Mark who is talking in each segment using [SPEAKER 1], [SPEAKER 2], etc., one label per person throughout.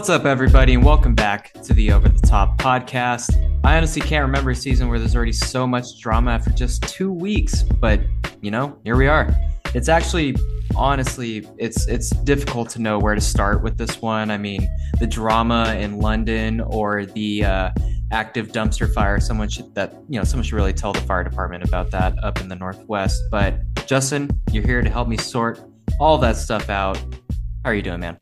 [SPEAKER 1] What's up, everybody, and welcome back to the Over the Top podcast. I honestly can't remember a season where there's already so much drama after just two weeks, but you know, here we are. It's actually honestly, it's it's difficult to know where to start with this one. I mean, the drama in London or the uh, active dumpster fire. Someone should that you know someone should really tell the fire department about that up in the northwest. But Justin, you're here to help me sort all that stuff out. How are you doing, man?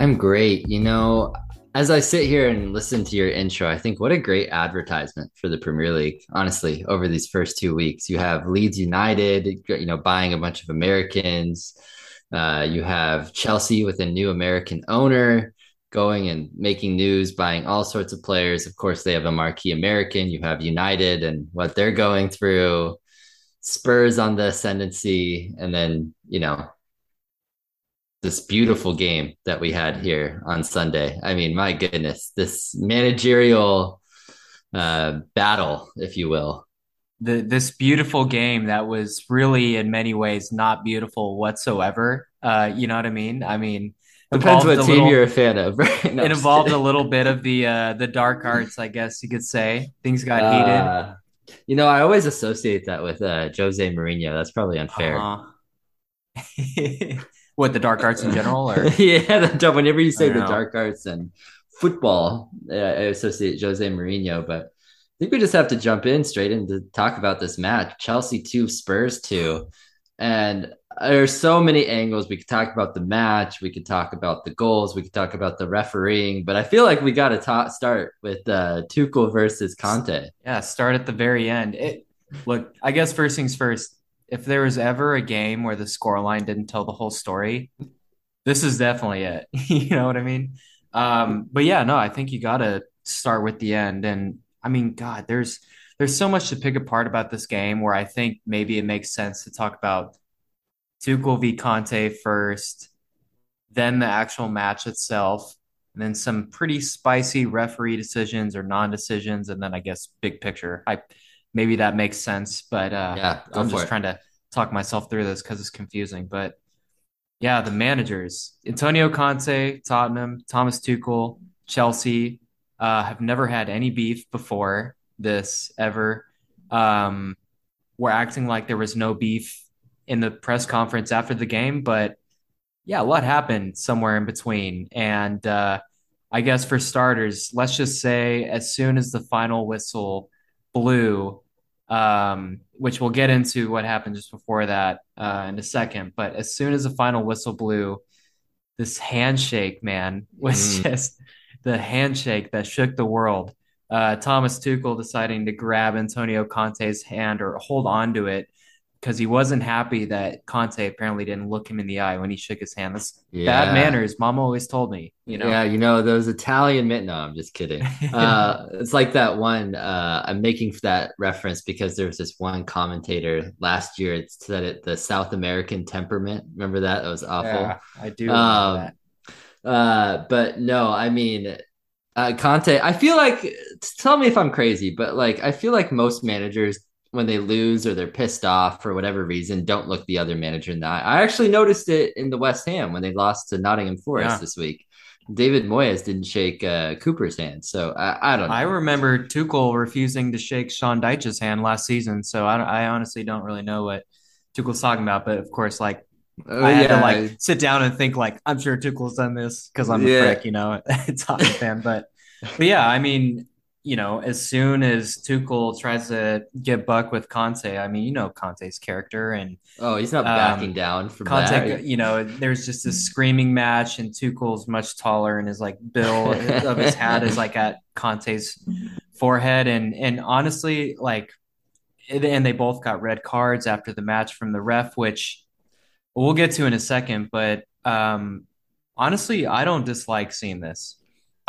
[SPEAKER 2] I'm great. You know, as I sit here and listen to your intro, I think what a great advertisement for the Premier League. Honestly, over these first two weeks, you have Leeds United, you know, buying a bunch of Americans. Uh, you have Chelsea with a new American owner going and making news, buying all sorts of players. Of course, they have a marquee American. You have United and what they're going through. Spurs on the ascendancy, and then you know this beautiful game that we had here on Sunday. I mean, my goodness, this managerial uh, battle, if you will.
[SPEAKER 1] The, this beautiful game that was really, in many ways, not beautiful whatsoever. Uh, you know what I mean? I mean,
[SPEAKER 2] depends what team little, you're a fan of.
[SPEAKER 1] Right? No, it involved a little bit of the uh, the dark arts, I guess you could say. Things got heated. Uh,
[SPEAKER 2] you know, I always associate that with uh, Jose Mourinho. That's probably unfair.
[SPEAKER 1] Uh-huh. What the dark arts in general, or
[SPEAKER 2] yeah, the, whenever you say the know. dark arts and football, uh, I associate Jose Mourinho. But I think we just have to jump in straight in to talk about this match: Chelsea two, Spurs two, and there's so many angles. We could talk about the match, we could talk about the goals, we could talk about the refereeing, but I feel like we got to ta- start with uh, Tuchel versus Conte.
[SPEAKER 1] Yeah, start at the very end. It look, I guess first things first if there was ever a game where the scoreline didn't tell the whole story, this is definitely it. you know what I mean? Um, but yeah, no, I think you got to start with the end. And I mean, God, there's there's so much to pick apart about this game where I think maybe it makes sense to talk about Tuchel v Conte first, then the actual match itself, and then some pretty spicy referee decisions or non-decisions, and then I guess big picture. I maybe that makes sense. But uh, yeah, I'm just it. trying to talk myself through this because it's confusing. But yeah, the managers Antonio Conte, Tottenham, Thomas Tuchel, Chelsea uh, have never had any beef before this ever. Um, we're acting like there was no beef in the press conference after the game, but yeah, a lot happened somewhere in between. And uh, I guess for starters, let's just say as soon as the final whistle blew, um, which we'll get into what happened just before that uh, in a second. But as soon as the final whistle blew, this handshake, man, was mm. just the handshake that shook the world. Uh, Thomas Tuchel deciding to grab Antonio Conte's hand or hold on to it because he wasn't happy that Conte apparently didn't look him in the eye when he shook his hand. That's yeah. bad manners. Mama always told me, you know.
[SPEAKER 2] Yeah, you know those Italian men. No, I'm just kidding. uh, it's like that one. Uh, I'm making that reference because there was this one commentator last year. It said it the South American temperament. Remember that? That was awful. Yeah,
[SPEAKER 1] I do. Um,
[SPEAKER 2] uh, but no, I mean. Uh, Conte, I feel like, tell me if I'm crazy, but like, I feel like most managers when they lose or they're pissed off for whatever reason, don't look the other manager in the eye. I actually noticed it in the West Ham when they lost to Nottingham Forest yeah. this week. David Moyes didn't shake uh, Cooper's hand, so I, I, don't. know.
[SPEAKER 1] I remember Tuchel refusing to shake Sean Dyche's hand last season, so I, I honestly don't really know what Tuchel's talking about. But of course, like uh, I had yeah. to like sit down and think like I'm sure Tuchel's done this because I'm yeah. a prick, you know, it's Tottenham fan. But but yeah, I mean, you know, as soon as Tuchel tries to get buck with Conte, I mean, you know Conte's character, and
[SPEAKER 2] oh, he's not backing um, down from Conte.
[SPEAKER 1] That. You know, there's just a screaming match, and Tuchel's much taller, and his like bill of his hat is like at Conte's forehead, and and honestly, like, and they both got red cards after the match from the ref, which we'll get to in a second, but um, honestly, I don't dislike seeing this.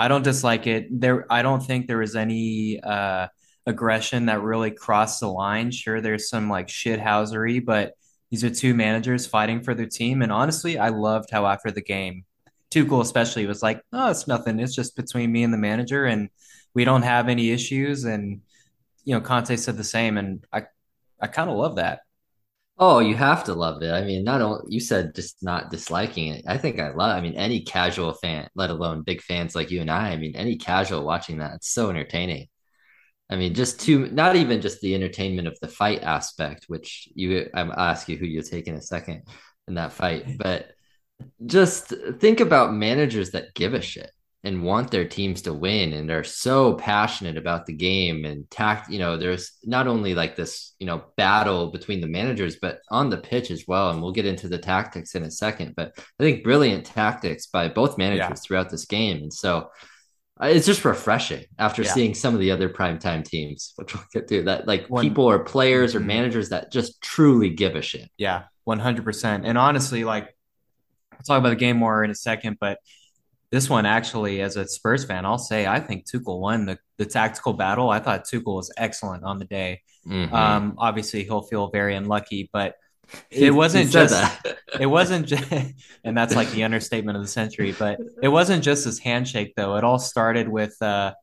[SPEAKER 1] I don't dislike it. There, I don't think there was any uh, aggression that really crossed the line. Sure, there's some like shithousery, but these are two managers fighting for their team. And honestly, I loved how after the game, Tuchel especially was like, "Oh, it's nothing. It's just between me and the manager, and we don't have any issues." And you know, Conte said the same, and I, I kind of love that.
[SPEAKER 2] Oh, you have to love it. I mean, not only you said just not disliking it. I think I love. I mean, any casual fan, let alone big fans like you and I. I mean, any casual watching that, it's so entertaining. I mean, just to not even just the entertainment of the fight aspect, which you I'll ask you who you'll take in a second in that fight, but just think about managers that give a shit and want their teams to win and are so passionate about the game and tact you know there's not only like this you know battle between the managers but on the pitch as well and we'll get into the tactics in a second but i think brilliant tactics by both managers yeah. throughout this game and so uh, it's just refreshing after yeah. seeing some of the other primetime teams which we'll get to that like One, people or players or mm-hmm. managers that just truly give a shit
[SPEAKER 1] yeah 100% and honestly like i'll talk about the game more in a second but this one actually, as a Spurs fan, I'll say I think Tuchel won the, the tactical battle. I thought Tuchel was excellent on the day. Mm-hmm. Um, obviously, he'll feel very unlucky, but it wasn't just it wasn't just, and that's like the understatement of the century. But it wasn't just his handshake though. It all started with, uh,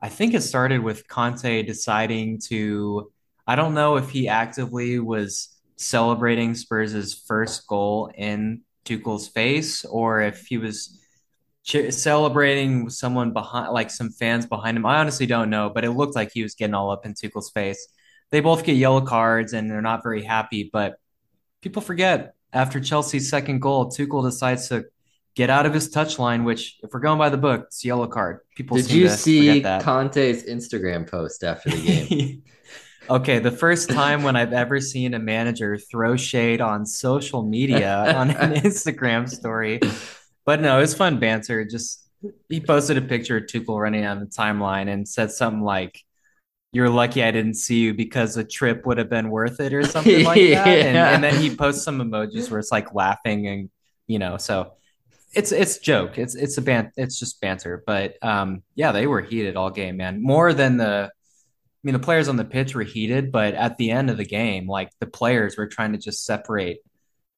[SPEAKER 1] I think it started with Conte deciding to. I don't know if he actively was celebrating Spurs' first goal in Tuchel's face or if he was celebrating with someone behind, like some fans behind him. I honestly don't know, but it looked like he was getting all up in Tuchel's face. They both get yellow cards and they're not very happy, but people forget after Chelsea's second goal, Tuchel decides to get out of his touchline, which, if we're going by the book, it's yellow card. People
[SPEAKER 2] did you see Conte's Instagram post after the game?
[SPEAKER 1] okay, the first time when I've ever seen a manager throw shade on social media on an Instagram story but no, it was fun banter. Just he posted a picture of Tuchel running on the timeline and said something like, "You're lucky I didn't see you because a trip would have been worth it" or something like that. yeah. and, and, then he posts some emojis where it's like laughing and you know, so it's it's joke. It's it's a ban. It's just banter. But um, yeah, they were heated all game, man. More than the. I mean, the players on the pitch were heated, but at the end of the game, like the players were trying to just separate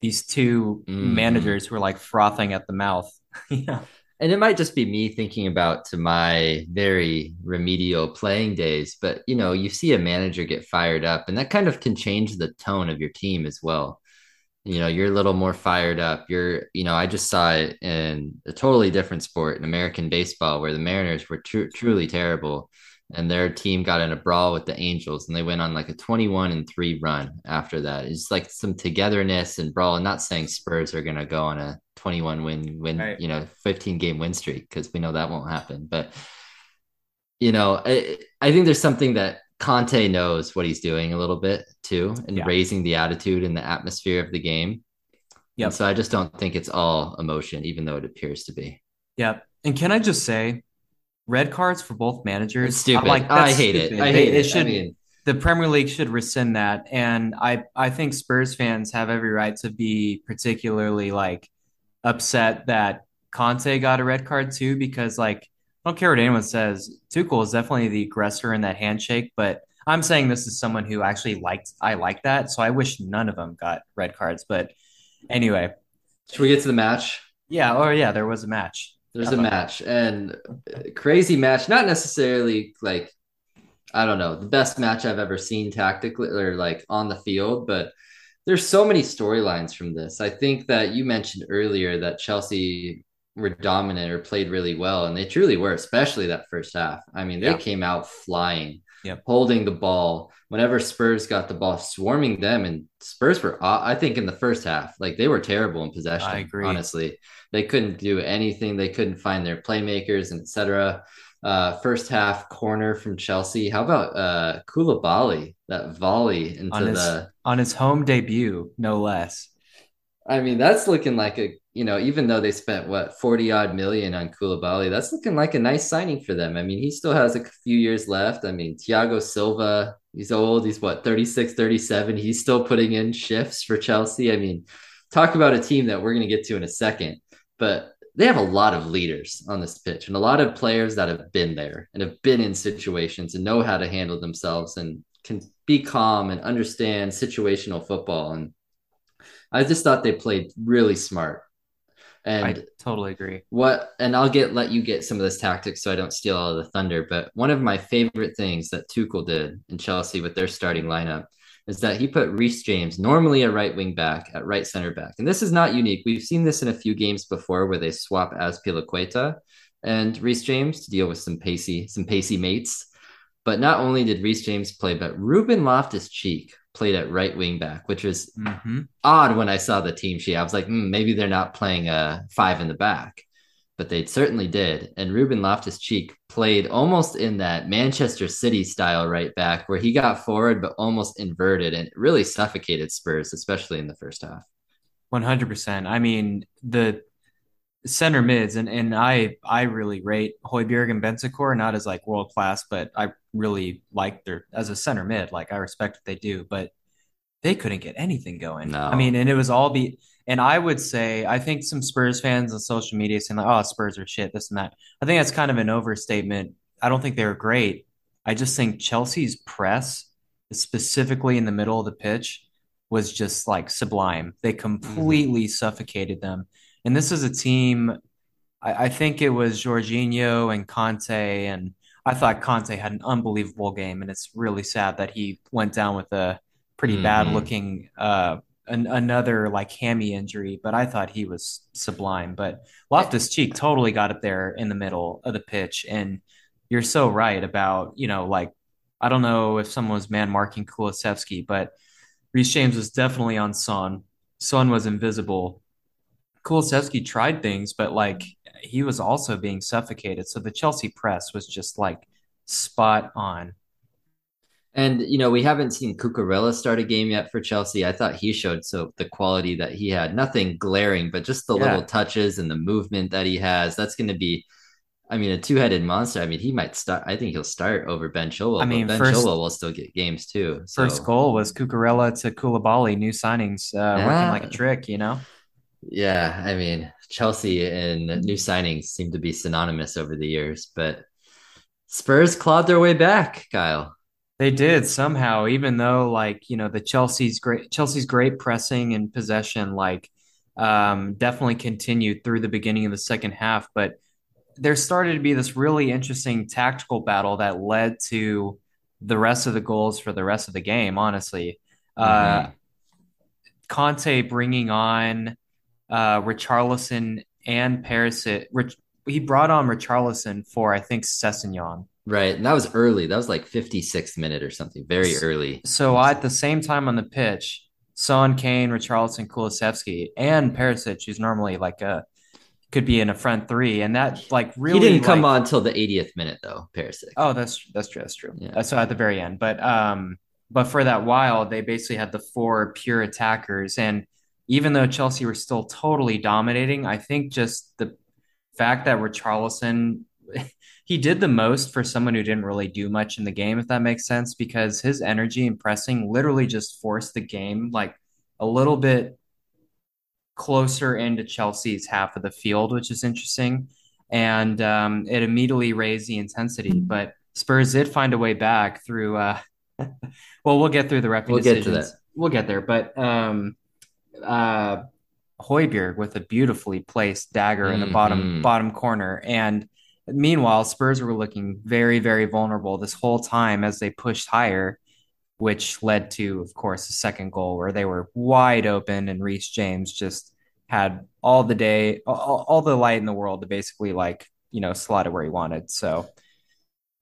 [SPEAKER 1] these two mm. managers who are like frothing at the mouth.
[SPEAKER 2] yeah. And it might just be me thinking about to my very remedial playing days, but you know, you see a manager get fired up, and that kind of can change the tone of your team as well. You know, you're a little more fired up. You're, you know, I just saw it in a totally different sport in American baseball where the Mariners were tr- truly terrible and their team got in a brawl with the Angels and they went on like a 21 and 3 run after that. It's like some togetherness and brawl. I'm not saying Spurs are going to go on a 21 win win, right. you know, 15 game win streak because we know that won't happen, but you know, I, I, think there's something that Conte knows what he's doing a little bit too and yeah. raising the attitude and the atmosphere of the game. Yeah. So I just don't think it's all emotion even though it appears to be.
[SPEAKER 1] Yeah. And can I just say red cards for both managers.
[SPEAKER 2] It's stupid. Like I hate stupid. it. I hate
[SPEAKER 1] they,
[SPEAKER 2] it.
[SPEAKER 1] it should. I mean, the Premier League should rescind that, and I I think Spurs fans have every right to be particularly like upset that Conte got a red card too, because like I don't care what anyone says, Tuchel is definitely the aggressor in that handshake, but I'm saying this is someone who actually liked I like that, so I wish none of them got red cards. But anyway,
[SPEAKER 2] should we get to the match?
[SPEAKER 1] Yeah. Oh yeah, there was a match.
[SPEAKER 2] There's a uh-huh. match and crazy match, not necessarily like I don't know, the best match I've ever seen tactically or like on the field, but there's so many storylines from this. I think that you mentioned earlier that Chelsea were dominant or played really well, and they truly were, especially that first half. I mean, they yeah. came out flying, yep. holding the ball. Whenever Spurs got the ball, swarming them, and Spurs were, I think, in the first half, like they were terrible in possession. I agree. Honestly, they couldn't do anything. They couldn't find their playmakers, etc. Uh, first half corner from Chelsea. How about uh, Koulibaly that volley into
[SPEAKER 1] on his,
[SPEAKER 2] the
[SPEAKER 1] on his home debut, no less.
[SPEAKER 2] I mean, that's looking like a you know, even though they spent what 40 odd million on Koulibaly, that's looking like a nice signing for them. I mean, he still has a few years left. I mean, Thiago Silva, he's old, he's what 36, 37. He's still putting in shifts for Chelsea. I mean, talk about a team that we're going to get to in a second but they have a lot of leaders on this pitch and a lot of players that have been there and have been in situations and know how to handle themselves and can be calm and understand situational football. And I just thought they played really smart. And
[SPEAKER 1] I totally agree.
[SPEAKER 2] What and I'll get let you get some of this tactics so I don't steal all the thunder. But one of my favorite things that Tuchel did in Chelsea with their starting lineup is that he put Reece James, normally a right wing back, at right center back. And this is not unique. We've seen this in a few games before where they swap Azpilicueta and Reece James to deal with some pacey, some pacey mates. But not only did Reece James play, but Ruben Loftus Cheek played at right wing back, which was mm-hmm. odd when I saw the team sheet. I was like, mm, maybe they're not playing a five in the back but they certainly did. And Ruben Loftus Cheek played almost in that Manchester City style right back where he got forward but almost inverted and really suffocated Spurs, especially in the first half.
[SPEAKER 1] 100%. I mean, the center mids and and I I really rate Højbjerg and Bentancur not as like world class, but I really like their as a center mid. Like I respect what they do, but they couldn't get anything going. No. I mean, and it was all be and I would say, I think some Spurs fans on social media saying like, "Oh, Spurs are shit," this and that. I think that's kind of an overstatement. I don't think they were great. I just think Chelsea's press, specifically in the middle of the pitch, was just like sublime. They completely mm-hmm. suffocated them. And this is a team. I, I think it was Jorginho and Kanté and I thought Kanté had an unbelievable game, and it's really sad that he went down with a pretty mm-hmm. bad looking uh, an, another like hammy injury, but I thought he was sublime. But Loftus Cheek totally got up there in the middle of the pitch, and you're so right about you know like I don't know if someone was man marking Kulusevski, but Reece James was definitely on Son. Son was invisible. Kulusevski tried things, but like he was also being suffocated. So the Chelsea press was just like spot on.
[SPEAKER 2] And you know, we haven't seen Cucurella start a game yet for Chelsea. I thought he showed so the quality that he had. Nothing glaring, but just the yeah. little touches and the movement that he has. That's going to be I mean, a two-headed monster. I mean, he might start. I think he'll start over Ben Chilwell. I mean, Ben first, Chilwell will still get games too.
[SPEAKER 1] So. First goal was Cucurella to Koulibaly, new signings, uh, yeah. working like a trick. You know.
[SPEAKER 2] Yeah, I mean, Chelsea and new signings seem to be synonymous over the years, but Spurs clawed their way back, Kyle.
[SPEAKER 1] They did somehow, even though like you know the Chelsea's great Chelsea's great pressing and possession like um, definitely continued through the beginning of the second half, but there started to be this really interesting tactical battle that led to the rest of the goals for the rest of the game. Honestly, mm-hmm. uh, Conte bringing on uh, Richarlison and Perisic. Rich, he brought on Richarlison for I think Sessegnon
[SPEAKER 2] Right. And that was early. That was like 56th minute or something, very early.
[SPEAKER 1] So at the same time on the pitch, Son, Kane, Richarlison, Kulusevski, and Perisic, who's normally like a could be in a front three, and that like really
[SPEAKER 2] he didn't come
[SPEAKER 1] like,
[SPEAKER 2] on until the 80th minute though. Perisic.
[SPEAKER 1] Oh, that's that's true. That's true. Yeah. So at the very end, but um, but for that while, they basically had the four pure attackers, and even though Chelsea were still totally dominating, I think just the fact that Richarlison he did the most for someone who didn't really do much in the game, if that makes sense, because his energy and pressing literally just forced the game like a little bit closer into Chelsea's half of the field, which is interesting. And um, it immediately raised the intensity. But Spurs did find a way back through. Uh, well, we'll get through the ref we'll decisions. Get to that. We'll get there, but um, uh, Højbjerg with a beautifully placed dagger in the bottom mm-hmm. bottom corner, and Meanwhile, Spurs were looking very, very vulnerable this whole time as they pushed higher, which led to, of course, the second goal where they were wide open and Reece James just had all the day, all, all the light in the world to basically like, you know, slot it where he wanted. So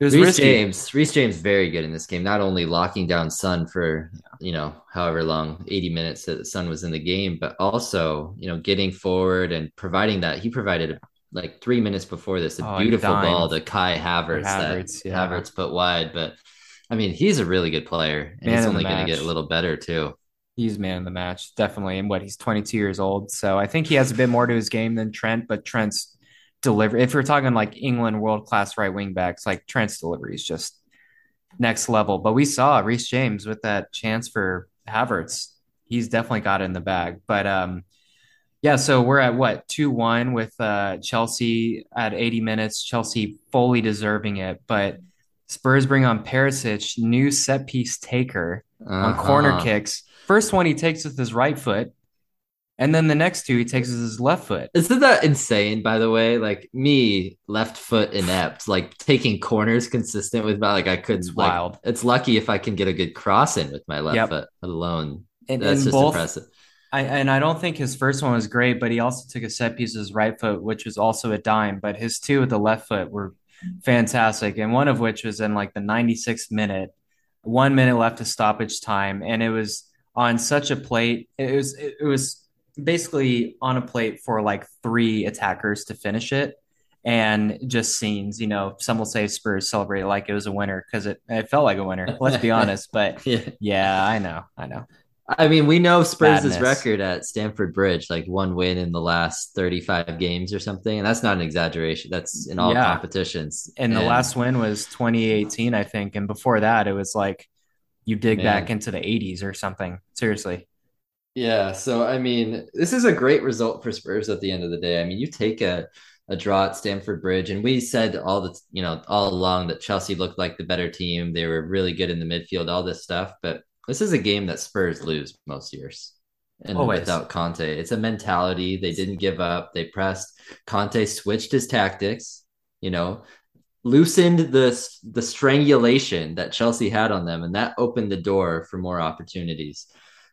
[SPEAKER 2] it was Reece James. Reece James very good in this game. Not only locking down Son for you know however long, eighty minutes that Son was in the game, but also you know getting forward and providing that he provided like three minutes before this, a oh, beautiful ball to Kai Havertz, Havertz that yeah. Havertz put wide. But I mean, he's a really good player, and man he's only going to get a little better too.
[SPEAKER 1] He's man of the match, definitely. And what he's 22 years old, so I think he has a bit more to his game than Trent. But Trent's delivery, if we're talking like England world class right wing backs, like Trent's delivery is just next level. But we saw Reece James with that chance for Havertz. He's definitely got it in the bag. But um, yeah, so we're at what two one with uh, Chelsea at 80 minutes. Chelsea fully deserving it, but Spurs bring on Perisic, new set piece taker uh-huh. on corner kicks. First one he takes with his right foot, And then the next two, he takes with his left foot.
[SPEAKER 2] Isn't that insane, by the way? Like me, left foot inept, like taking corners consistent with my like I couldn't
[SPEAKER 1] It's
[SPEAKER 2] like
[SPEAKER 1] wild.
[SPEAKER 2] it's lucky if I can get a good cross in with my left
[SPEAKER 1] Yep.
[SPEAKER 2] foot alone.
[SPEAKER 1] And
[SPEAKER 2] That's
[SPEAKER 1] in
[SPEAKER 2] just
[SPEAKER 1] both,
[SPEAKER 2] impressive.
[SPEAKER 1] I and I don't think his first one was great, but he also took a set piece with his right foot, which was also a dime. But his two with the left foot were fantastic, and one of which was in like the 96th minute, one minute left of stoppage time, and it was on such a plate. It was it was basically on a plate for like three attackers to finish it. And just scenes, you know, some will say Spurs celebrated like it was a winner because it, it felt like a winner. Let's be honest. But
[SPEAKER 2] Yeah.
[SPEAKER 1] yeah, I know. I know.
[SPEAKER 2] I mean, we know Spurs' record at Stamford Bridge, like one win in the last 35 games or something. And that's not an exaggeration. That's in all
[SPEAKER 1] Yeah.
[SPEAKER 2] competitions.
[SPEAKER 1] And the last win was 2018, I think. And before that, it was like you dig
[SPEAKER 2] Man.
[SPEAKER 1] back into the 80s or something. Seriously.
[SPEAKER 2] Yeah, so I mean, this is a great result for Spurs at the end of the day. I mean, you take a a draw at Stamford Bridge, and we said all the you know all along that Chelsea looked like the better team. They were really good in the midfield, all this stuff. But this is a game that Spurs lose most years, and
[SPEAKER 1] Always.
[SPEAKER 2] without Conte, it's a mentality. They didn't give up. They pressed. Conte switched his tactics. You know, loosened the the strangulation that Chelsea had on them, and that opened the door for more opportunities.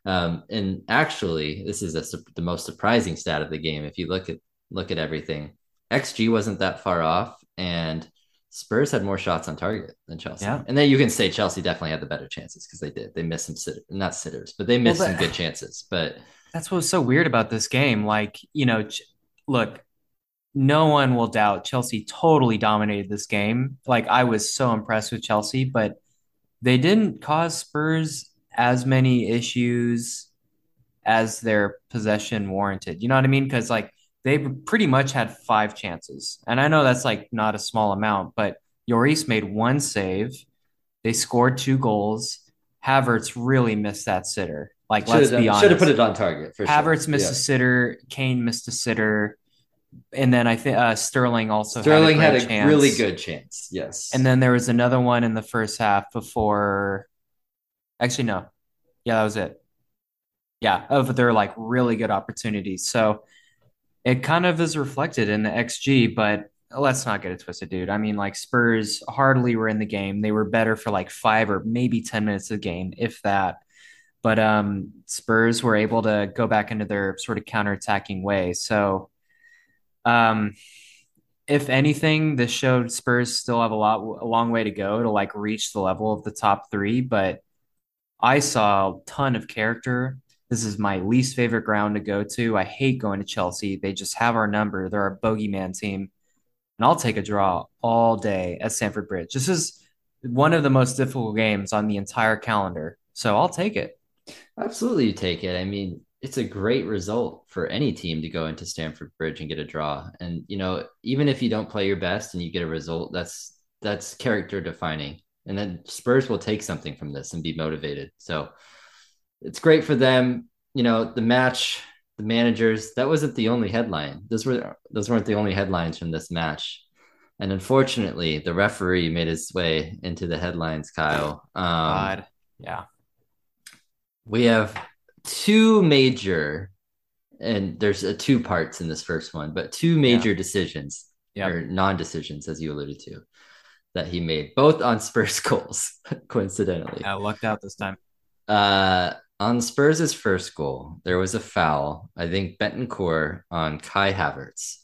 [SPEAKER 2] Um, and actually, this is a, the most surprising stat of the game. If you look at look at everything, XG wasn't that far off, and Spurs had more shots on target than Chelsea.
[SPEAKER 1] Yeah.
[SPEAKER 2] And then you can say Chelsea definitely had the better chances because they did. They missed some sitter, not sitters, but they missed
[SPEAKER 1] Well,
[SPEAKER 2] some good chances. But
[SPEAKER 1] That's what's so weird about this game. Like, you know, Ch- look, no one will doubt Chelsea totally dominated this game. Like, I was so impressed with Chelsea, but they didn't cause Spurs as many issues as their possession warranted. You know what I mean? Because, like, they pretty much had five chances. And I know that's like not a small amount, but Lloris made one save. They scored two goals. Havertz really missed that sitter. Like, let's be honest.
[SPEAKER 2] should have put it on target for
[SPEAKER 1] Havertz
[SPEAKER 2] sure.
[SPEAKER 1] missed
[SPEAKER 2] Yeah.
[SPEAKER 1] a sitter. Kane missed a sitter. And then I think uh, Sterling also
[SPEAKER 2] Sterling
[SPEAKER 1] had
[SPEAKER 2] had
[SPEAKER 1] a,
[SPEAKER 2] a,
[SPEAKER 1] chance.
[SPEAKER 2] really good chance. Yes.
[SPEAKER 1] And then there was another one in the first half before. Actually, no. Yeah, that was it. Yeah, of their like really good opportunities. So it kind of is reflected in the XG, but let's not get it twisted, dude. I mean, like Spurs hardly were in the game. They were better for like five or maybe 10 minutes of the game, if that. But um, Spurs were able to go back into their sort of counterattacking way. So, um, if anything, this showed Spurs still have a lot, a long way to go to like reach the level of the top three. But I saw a ton of character. This is my least favorite ground to go to. I hate going to Chelsea. They just have our number. They're a bogeyman team. And I'll take a draw all day at Stamford Bridge. This is one of the most difficult games on the entire calendar. So I'll take it.
[SPEAKER 2] Absolutely, you take it. I mean, it's a great result for any team to go into Stamford Bridge and get a draw. And you know, even if you don't play your best and you get a result, that's that's character defining. And then Spurs will take something from this and be motivated. So it's great for them. You know, the match, the managers, that wasn't the only headline. Those were those weren't the only headlines from this match. And unfortunately, the referee made his way into the headlines, Kyle. Um,
[SPEAKER 1] God. Yeah.
[SPEAKER 2] we have two major and there's uh, two parts in this first one but two major decisions
[SPEAKER 1] Yep.
[SPEAKER 2] or non-decisions as you alluded to that he made both on spurs goals coincidentally
[SPEAKER 1] I lucked out this time.
[SPEAKER 2] uh on spurs' first goal there was a foul i think Bentancur on kai havertz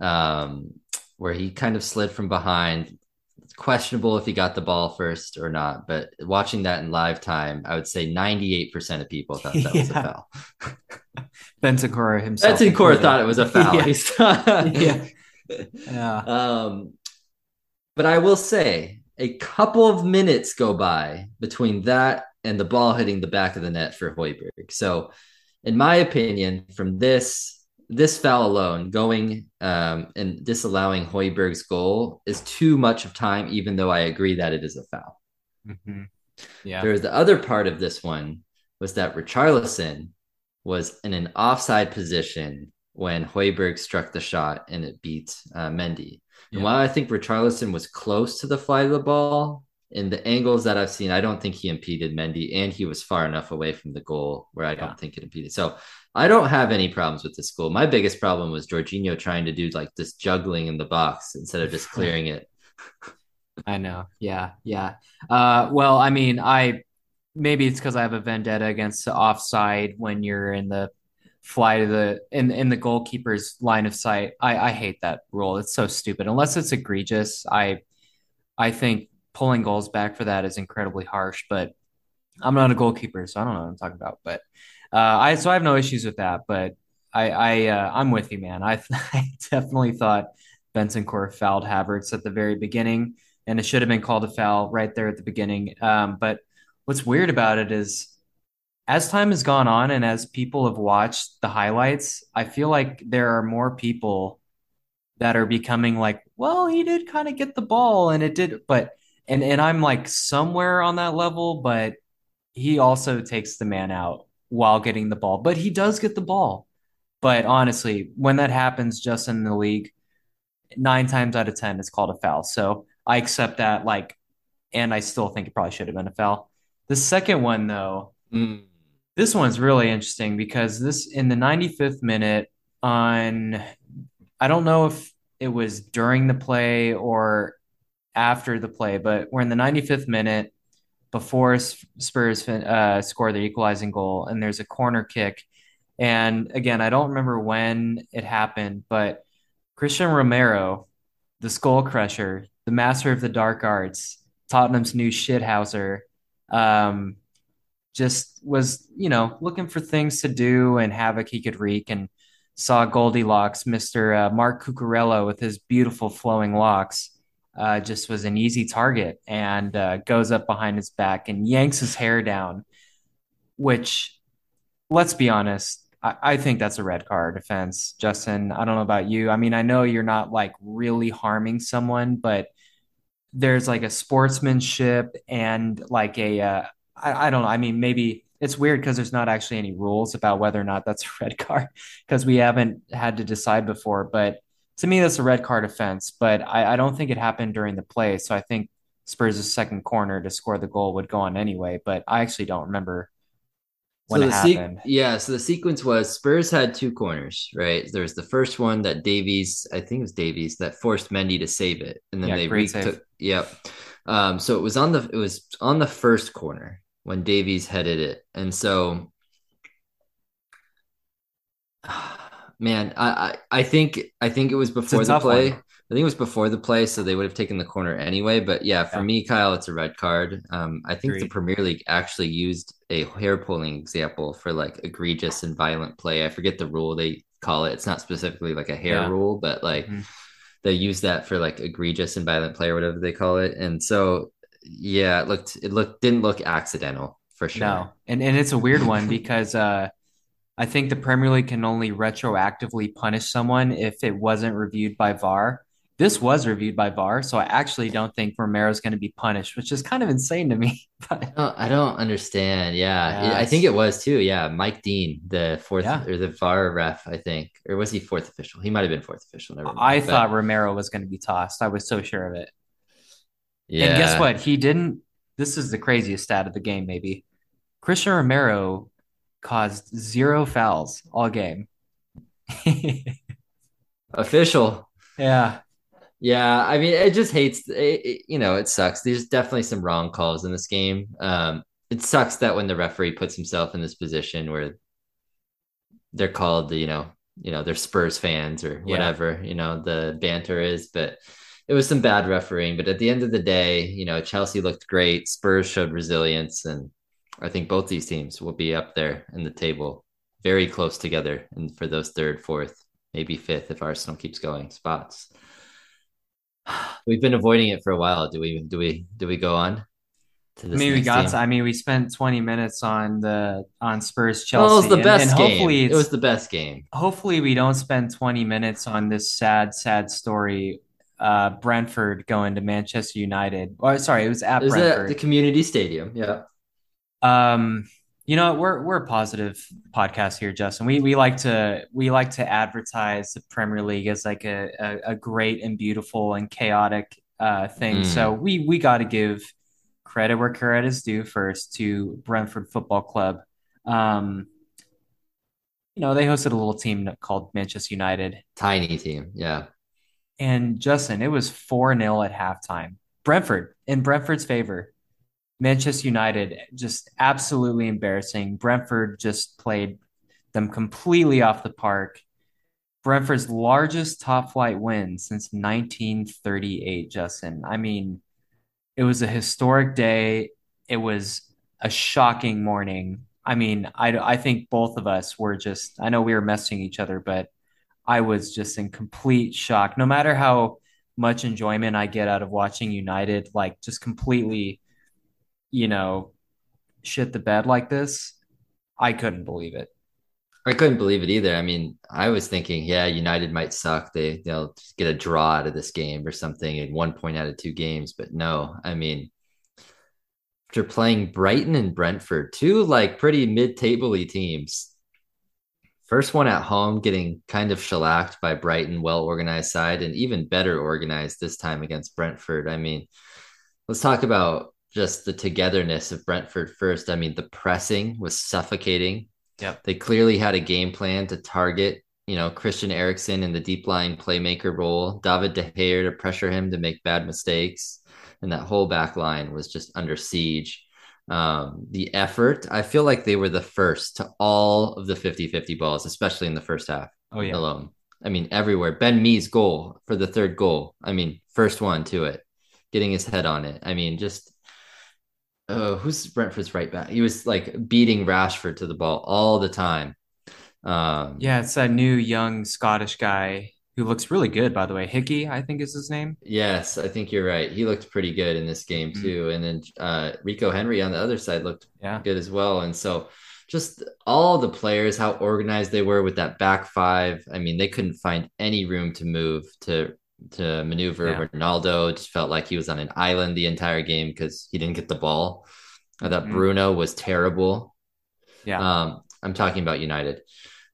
[SPEAKER 2] um where he kind of slid from behind it's questionable if he got the ball first or not, but watching that in live time, I would say 98% of people thought that was a foul.
[SPEAKER 1] Bentancur himself.
[SPEAKER 2] Bentancur thought it was a foul.
[SPEAKER 1] Yeah. Yeah. Yeah.
[SPEAKER 2] Um, but I will say a couple of minutes go by between that and the ball hitting the back of the net for Højbjerg. So, in my opinion, from this this foul alone, going um, and disallowing Højbjerg's goal is too much of time, even though I agree that it is a foul.
[SPEAKER 1] Mhm. Yeah.
[SPEAKER 2] There's the other part of this one was that Richarlison was in an offside position when Højbjerg struck the shot and it beat uh, Mendy. And while I think Richarlison was close to the fly of the ball, in the angles that I've seen, I don't think he impeded Mendy, and he was far enough away from the goal where I
[SPEAKER 1] Yeah.
[SPEAKER 2] don't think it impeded. So I don't have any problems with this goal. My biggest problem was Jorginho trying to do like this juggling in the box instead of just clearing it.
[SPEAKER 1] I know. Yeah, yeah. Uh, well, I mean, I maybe it's because I have a vendetta against the offside when you're in the fly to the in in the goalkeeper's line of sight. I I hate that rule. It's so stupid. Unless it's egregious, I I think pulling goals back for that is incredibly harsh. But I'm not a goalkeeper, so I don't know what I'm talking about. But uh, I so I have no issues with that. But I I uh, I'm with you, man. I I definitely thought Bentancur fouled Havertz at the very beginning, and it should have been called a foul right there at the beginning. Um, but what's weird about it is as time has gone on and as people have watched the highlights, I feel like there are more people that are becoming like, well, he did kind of get the ball and it did, but and and I'm like somewhere on that level, but he also takes the man out while getting the ball. But he does get the ball. But honestly, when that happens just in the league, nine times out of ten it's called a foul. So I accept that, like, and I still think it probably should have been a foul. The second one, though,
[SPEAKER 2] Mm.
[SPEAKER 1] This one's really interesting because this in the 95th minute on I don't know if it was during the play or after the play, but we're in the 95th minute before Spurs uh, score the equalizing goal, and there's a corner kick. And again, I don't remember when it happened, but Christian Romero, the skull crusher, the master of the dark arts, Tottenham's new shithouser, um, just was, you know, looking for things to do and havoc he could wreak and saw Goldilocks, Mr. Uh, Marc Cucurella with his beautiful flowing locks. Uh, just was an easy target and uh, goes up behind his back and yanks his hair down, which, let's be honest, I, I think that's a red card offense. Justin, I don't know about you. I mean, I know you're not like really harming someone, but there's like a sportsmanship and like a uh, I, I don't know. I mean, maybe it's weird because there's not actually any rules about whether or not that's a red card because we haven't had to decide before. But to me, that's a red card offense. But I, I don't think it happened during the play. So I think Spurs' second corner to score the goal would go on anyway. But I actually don't remember when
[SPEAKER 2] So
[SPEAKER 1] it
[SPEAKER 2] the se-
[SPEAKER 1] happened.
[SPEAKER 2] yeah, so the sequence was Spurs had two corners, right? There was the first one that Davies, I think it was Davies, that forced Mendy to save it, and then
[SPEAKER 1] Yeah,
[SPEAKER 2] they retook. Yep. Um, so it was on the it was on the first corner when Davies headed it, and so man, I, I I think I think it was before the play.
[SPEAKER 1] one.
[SPEAKER 2] I think it was before the play, so they would have taken the corner anyway. But yeah, for
[SPEAKER 1] Yeah,
[SPEAKER 2] me, Kyle, it's a red card. Um, I think the. Premier League actually used a hair pulling example for like egregious and violent play. I forget the rule they call it. It's not specifically like a hair
[SPEAKER 1] Yeah.
[SPEAKER 2] rule, but like
[SPEAKER 1] Mhm.
[SPEAKER 2] they use that for like egregious and violent play or whatever they call it. And so yeah, it looked it looked didn't look accidental for sure.
[SPEAKER 1] No. And and it's a weird one because uh I think the Premier League can only retroactively punish someone if it wasn't reviewed by VAR. This was reviewed by VAR, so I actually don't think Romero's going to be punished, which is kind of insane to me. But
[SPEAKER 2] Oh, I don't understand. Yeah, I think it was too. Yeah, Mike Dean, the fourth
[SPEAKER 1] yeah.
[SPEAKER 2] or the VAR ref, I think, or was he fourth official? He might have been fourth official. Never
[SPEAKER 1] I
[SPEAKER 2] mind.
[SPEAKER 1] thought Romero was going to be tossed. I was so sure of it. And guess what? He didn't. This is the craziest stat of the game, maybe. Christian Romero caused zero fouls all game.
[SPEAKER 2] official.
[SPEAKER 1] Yeah,
[SPEAKER 2] Yeah, I mean, it just hates. It, it- you know, it sucks. There's definitely some wrong calls in this game. Um, it sucks that when the referee puts himself in this position where they're called, you know, you know, they're Spurs fans or
[SPEAKER 1] yeah.
[SPEAKER 2] whatever, you know, the banter is, but it was some bad refereeing. But at the end of the day, you know, Chelsea looked great. Spurs showed resilience, and I think both these teams will be up there in the table, very close together, and for those third, fourth, maybe fifth if Arsenal keeps going spots. We've been avoiding it for a while. Do we? Do we? Do we go on to
[SPEAKER 1] I mean, we got. To. I mean, we spent 20 minutes on the on Spurs
[SPEAKER 2] Well, it was the
[SPEAKER 1] Chelsea, and and
[SPEAKER 2] best game. It was the best game.
[SPEAKER 1] hopefully we don't spend 20 minutes on this sad, sad story. Uh, Brentford going to Manchester United. Or sorry, it was
[SPEAKER 2] It
[SPEAKER 1] at
[SPEAKER 2] was at the community stadium. Yeah.
[SPEAKER 1] Um, you know, we're we're a positive podcast here, Justin. We we like to we like to advertise the Premier League as like a a, a great and beautiful and chaotic uh thing. So
[SPEAKER 2] Mm.
[SPEAKER 1] we we got to give credit where credit is due first to Brentford Football Club. Um, you know, they hosted a little team called Manchester United.
[SPEAKER 2] Tiny team. Yeah.
[SPEAKER 1] And Justin, it was 4 0 at halftime. Brentford, in Brentford's favor. Manchester United, just absolutely embarrassing. Brentford just played them completely off the park. Brentford's largest top flight win since 1938, Justin. I mean, it was a historic day. It was a shocking morning. I mean, I, I think both of us were just, I know we were messing each other, but I was just in complete shock. No matter how much enjoyment I get out of watching United, like just completely, you know, shit the bed like this, I couldn't believe it.
[SPEAKER 2] I couldn't believe it either. I mean, I was thinking, yeah, United might suck. They they'll get a draw out of this game or something and one point out of two games. But no, I mean, after playing Brighton and Brentford, two like pretty mid-table teams. First one at home, getting kind of shellacked by Brighton, well organized side, and even better organized this time against Brentford. I mean, let's talk about just the togetherness of Brentford first. I mean, the pressing was suffocating
[SPEAKER 1] Yep.
[SPEAKER 2] They clearly had a game plan to target, you know, Christian Eriksen in the deep line playmaker role, David De Gea to pressure him to make bad mistakes. And that whole back line was just under siege. Um, the effort, I feel like they were the first to all of the 50 50 balls, especially in the first half
[SPEAKER 1] oh, yeah.
[SPEAKER 2] alone. I mean, everywhere. Ben Mee's goal for the third goal. I mean, first one to it, getting his head on it. I mean, just oh, who's Brentford's right back? He was like beating Rashford to the ball all the time.
[SPEAKER 1] Um, yeah, it's that new young Scottish guy who looks really good, by the way. Hickey, I think is his name.
[SPEAKER 2] Yes, I think you're right. He looked pretty good in this game mm-hmm. too. And then uh, Rico Henry on the other side looked yeah. good as well. And so just all the players, how organized they were with that back five. I mean, they couldn't find any room to move to to maneuver. Yeah. Ronaldo just felt like he was on an island the entire game because he didn't get the ball. I thought mm-hmm. Bruno was terrible.
[SPEAKER 1] Yeah.
[SPEAKER 2] Um, I'm talking about United.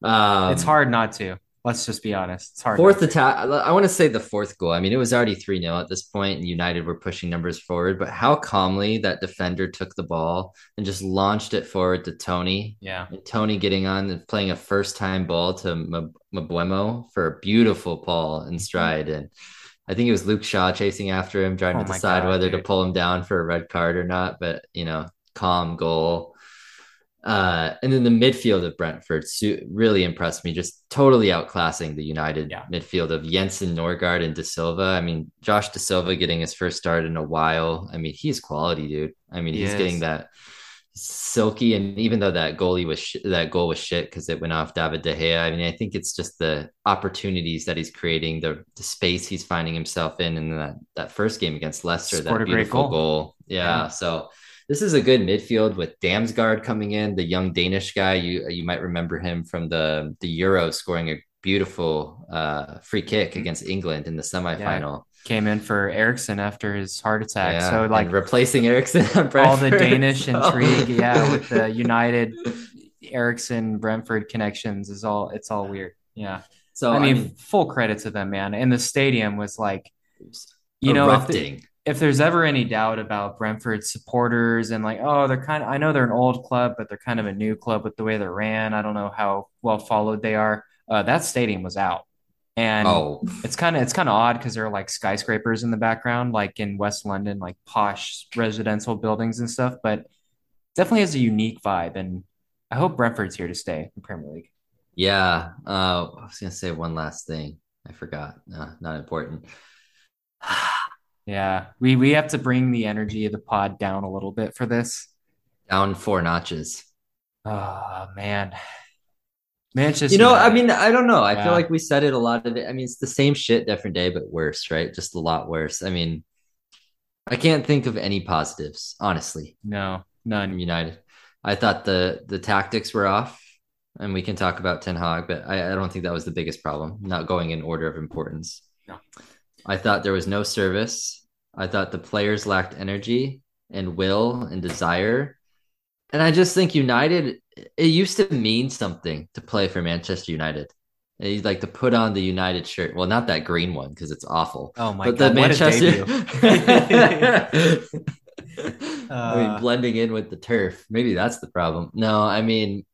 [SPEAKER 2] Um,
[SPEAKER 1] it's hard not to. Let's just be honest. It's hard.
[SPEAKER 2] Fourth attack. I want to say the fourth goal. I mean, it was already 3 0 at this point, and United were pushing numbers forward, but how calmly that defender took the ball and just launched it forward to Toney.
[SPEAKER 1] Yeah.
[SPEAKER 2] And Toney getting on and playing a first time ball to Mbeumo for a beautiful ball in mm-hmm. stride. And I think it was Luke Shaw chasing after him, trying oh to decide God, whether dude. to pull him down for a red card or not. But, you know, calm goal. Uh, and then the midfield of Brentford really impressed me, just totally outclassing the United yeah. midfield of Jensen, Norgaard, and Dasilva. I mean, Josh Dasilva getting his first start in a while. I mean, he's quality, dude. I mean, he he's is. getting that silky, and even though that goalie was sh- that goal was shit because it went off David De Gea. I mean, I think it's just the opportunities that he's creating, the the space he's finding himself in, and that that first game against Leicester, Scored that beautiful goal. goal. Yeah, yeah. so this is a good midfield with Damsgaard coming in, the young Danish guy. You you might remember him from the the Euro scoring a beautiful uh, free kick mm-hmm. against England in the semifinal. Yeah.
[SPEAKER 1] Came in for Eriksen after his heart attack. Yeah. So like
[SPEAKER 2] replacing Eriksen
[SPEAKER 1] all the Danish so. intrigue, yeah, with the United Eriksen Brentford connections is all it's all weird. Yeah. So I mean, I mean full credit to them, man. And the stadium was like you know, if, if there's ever any doubt about Brentford supporters and like, oh, they're kind of, I know they're an old club, but they're kind of a new club with the way they're ran. I don't know how well followed they are. Uh, that stadium was out. And oh. it's kind of it's kind of odd because there are like skyscrapers in the background, like in West London, like posh residential buildings and stuff. But definitely has a unique vibe, and I hope Brentford's here to stay in Premier League.
[SPEAKER 2] Yeah, uh, I was gonna say one last thing. I forgot. No, not important.
[SPEAKER 1] Yeah, we we have to bring the energy of the pod down a little bit for this.
[SPEAKER 2] Down four notches.
[SPEAKER 1] Oh man. Manchester.
[SPEAKER 2] You know, I mean, I don't know. I yeah. feel like we said it a lot of it. I mean, it's the same shit, different day, but worse, right? Just a lot worse. I mean, I can't think of any positives, honestly.
[SPEAKER 1] No, none.
[SPEAKER 2] United. I thought the the tactics were off, and we can talk about Ten Hag, but I, I don't think that was the biggest problem. Not going in order of importance.
[SPEAKER 1] No.
[SPEAKER 2] I thought there was no service. I thought the players lacked energy and will and desire. And I just think United, it used to mean something to play for Manchester United. You'd like to put on the United shirt. Well, not that green one because it's awful.
[SPEAKER 1] Oh my but god! The Manchester.
[SPEAKER 2] uh, I mean, blending in with the turf. Maybe that's the problem. No, I mean,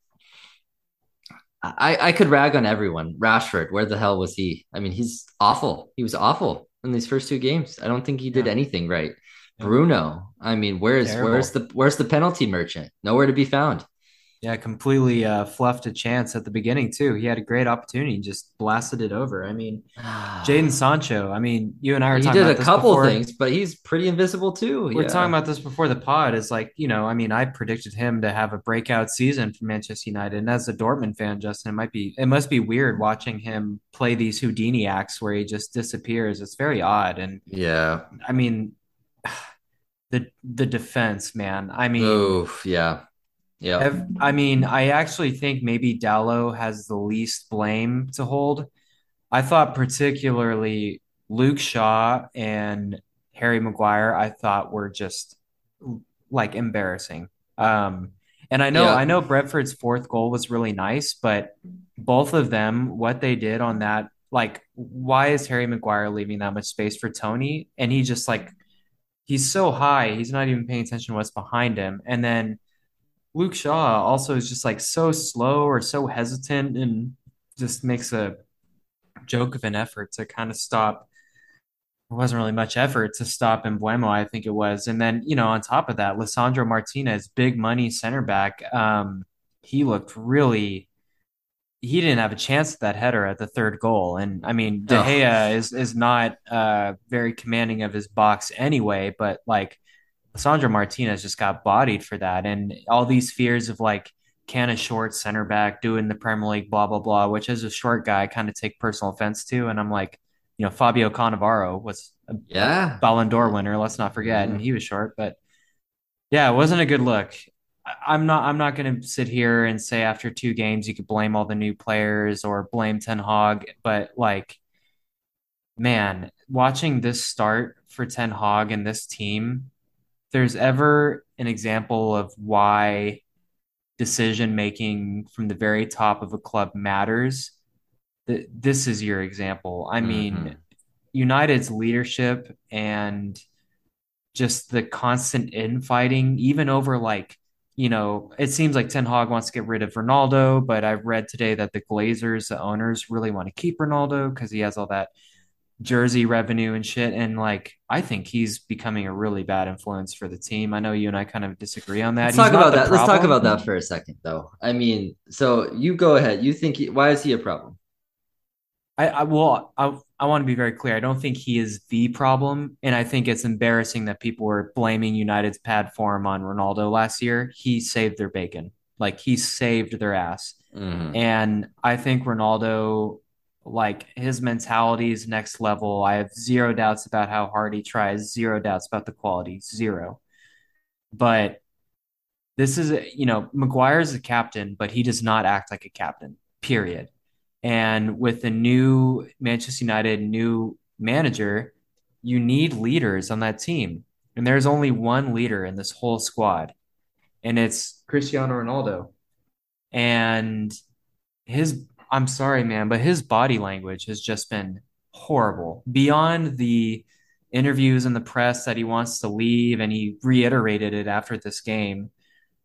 [SPEAKER 2] I, I could rag on everyone. Rashford, where the hell was he? I mean, he's awful. He was awful in these first two games. I don't think he did
[SPEAKER 1] Yeah.
[SPEAKER 2] anything right.
[SPEAKER 1] Yeah.
[SPEAKER 2] Bruno, I mean, where's where's the where's the penalty merchant? Nowhere to be found.
[SPEAKER 1] Yeah, completely uh, fluffed a chance at the beginning too. He had a great opportunity, just blasted it over. I mean, Jadon Sancho. I mean, you and I were
[SPEAKER 2] he
[SPEAKER 1] talking
[SPEAKER 2] did a couple
[SPEAKER 1] before.
[SPEAKER 2] things, but he's pretty invisible too.
[SPEAKER 1] We We're
[SPEAKER 2] yeah.
[SPEAKER 1] talking about this before the pod. Is like, you know, I mean, I predicted him to have a breakout season for Manchester United, and as a Dortmund fan, Justin, it might be it must be weird watching him play these Houdini acts where he just disappears. It's very odd, and
[SPEAKER 2] yeah.
[SPEAKER 1] I mean, the the defense, man. I mean.
[SPEAKER 2] Oof, yeah. Yeah.
[SPEAKER 1] I mean, I actually think maybe Dalot has the least blame to hold. I thought particularly Luke Shaw and Harry Maguire, I thought were just like embarrassing. Um, and I know
[SPEAKER 2] Yeah.
[SPEAKER 1] I know Brentford's fourth goal was really nice, but both of them, what they did on that, like, why is Harry Maguire leaving that much space for Toney? And he just like he's so high, he's not even paying attention to what's behind him. And then Luke Shaw also is just like so slow or so hesitant and just makes a joke of an effort to kind of stop. It wasn't really much effort to stop Mbeumo, I think it was. And then, you know, on top of that, Lisandro Martinez, big money center back, um, he looked really he didn't have a chance at that header at the third goal. And I mean, De. Gea is is not uh very commanding of his box anyway, but like Sandro Martinez just got bodied for that. And all these fears of like, can a short center back do in the Premier League, blah, blah, blah, which as a short guy, I kind of take personal offense to. And I'm like, you know, Fabio Cannavaro was a
[SPEAKER 2] Yeah.
[SPEAKER 1] Ballon d'Or winner, let's not forget, and mm-hmm. he was short, but yeah, it wasn't a good look. I'm not I'm not going to sit here and say after two games you could blame all the new players or blame Ten Hag, but like man, watching this start for Ten Hag and this team, there's ever an example of why decision making from the very top of a club matters, th- this is your example. I mean,
[SPEAKER 2] Mhm.
[SPEAKER 1] United's leadership and just the constant infighting, even over like, you know, it seems like Ten Hag wants to get rid of Ronaldo, but I've read today that the Glazers, the owners, really want to keep Ronaldo because he has all that jersey revenue and shit. And like, I think he's becoming a really bad influence for the team. I know you and I kind of disagree on that.
[SPEAKER 2] Let's
[SPEAKER 1] He's
[SPEAKER 2] talk about that. Let's talk about that for a second, though. I mean, so you go ahead. You think he, why is he a problem?
[SPEAKER 1] I, I well, I, I want to be very clear. I don't think he is the problem, and I think it's embarrassing that people were blaming United's pad form on Ronaldo last year. He saved their bacon, like he saved their ass,
[SPEAKER 2] Mhm.
[SPEAKER 1] and I think Ronaldo, like his mentality is next level. I have zero doubts about how hard he tries, zero doubts about the quality, zero. But this is, you know, Maguire is a captain, but he does not act like a captain. Period. And with the new Manchester United new manager, you need leaders on that team. And there's only one leader in this whole squad, and it's Cristiano Ronaldo. And his, I'm sorry, man, but his body language has just been horrible. Beyond the interviews in the press that he wants to leave, and he reiterated it after this game.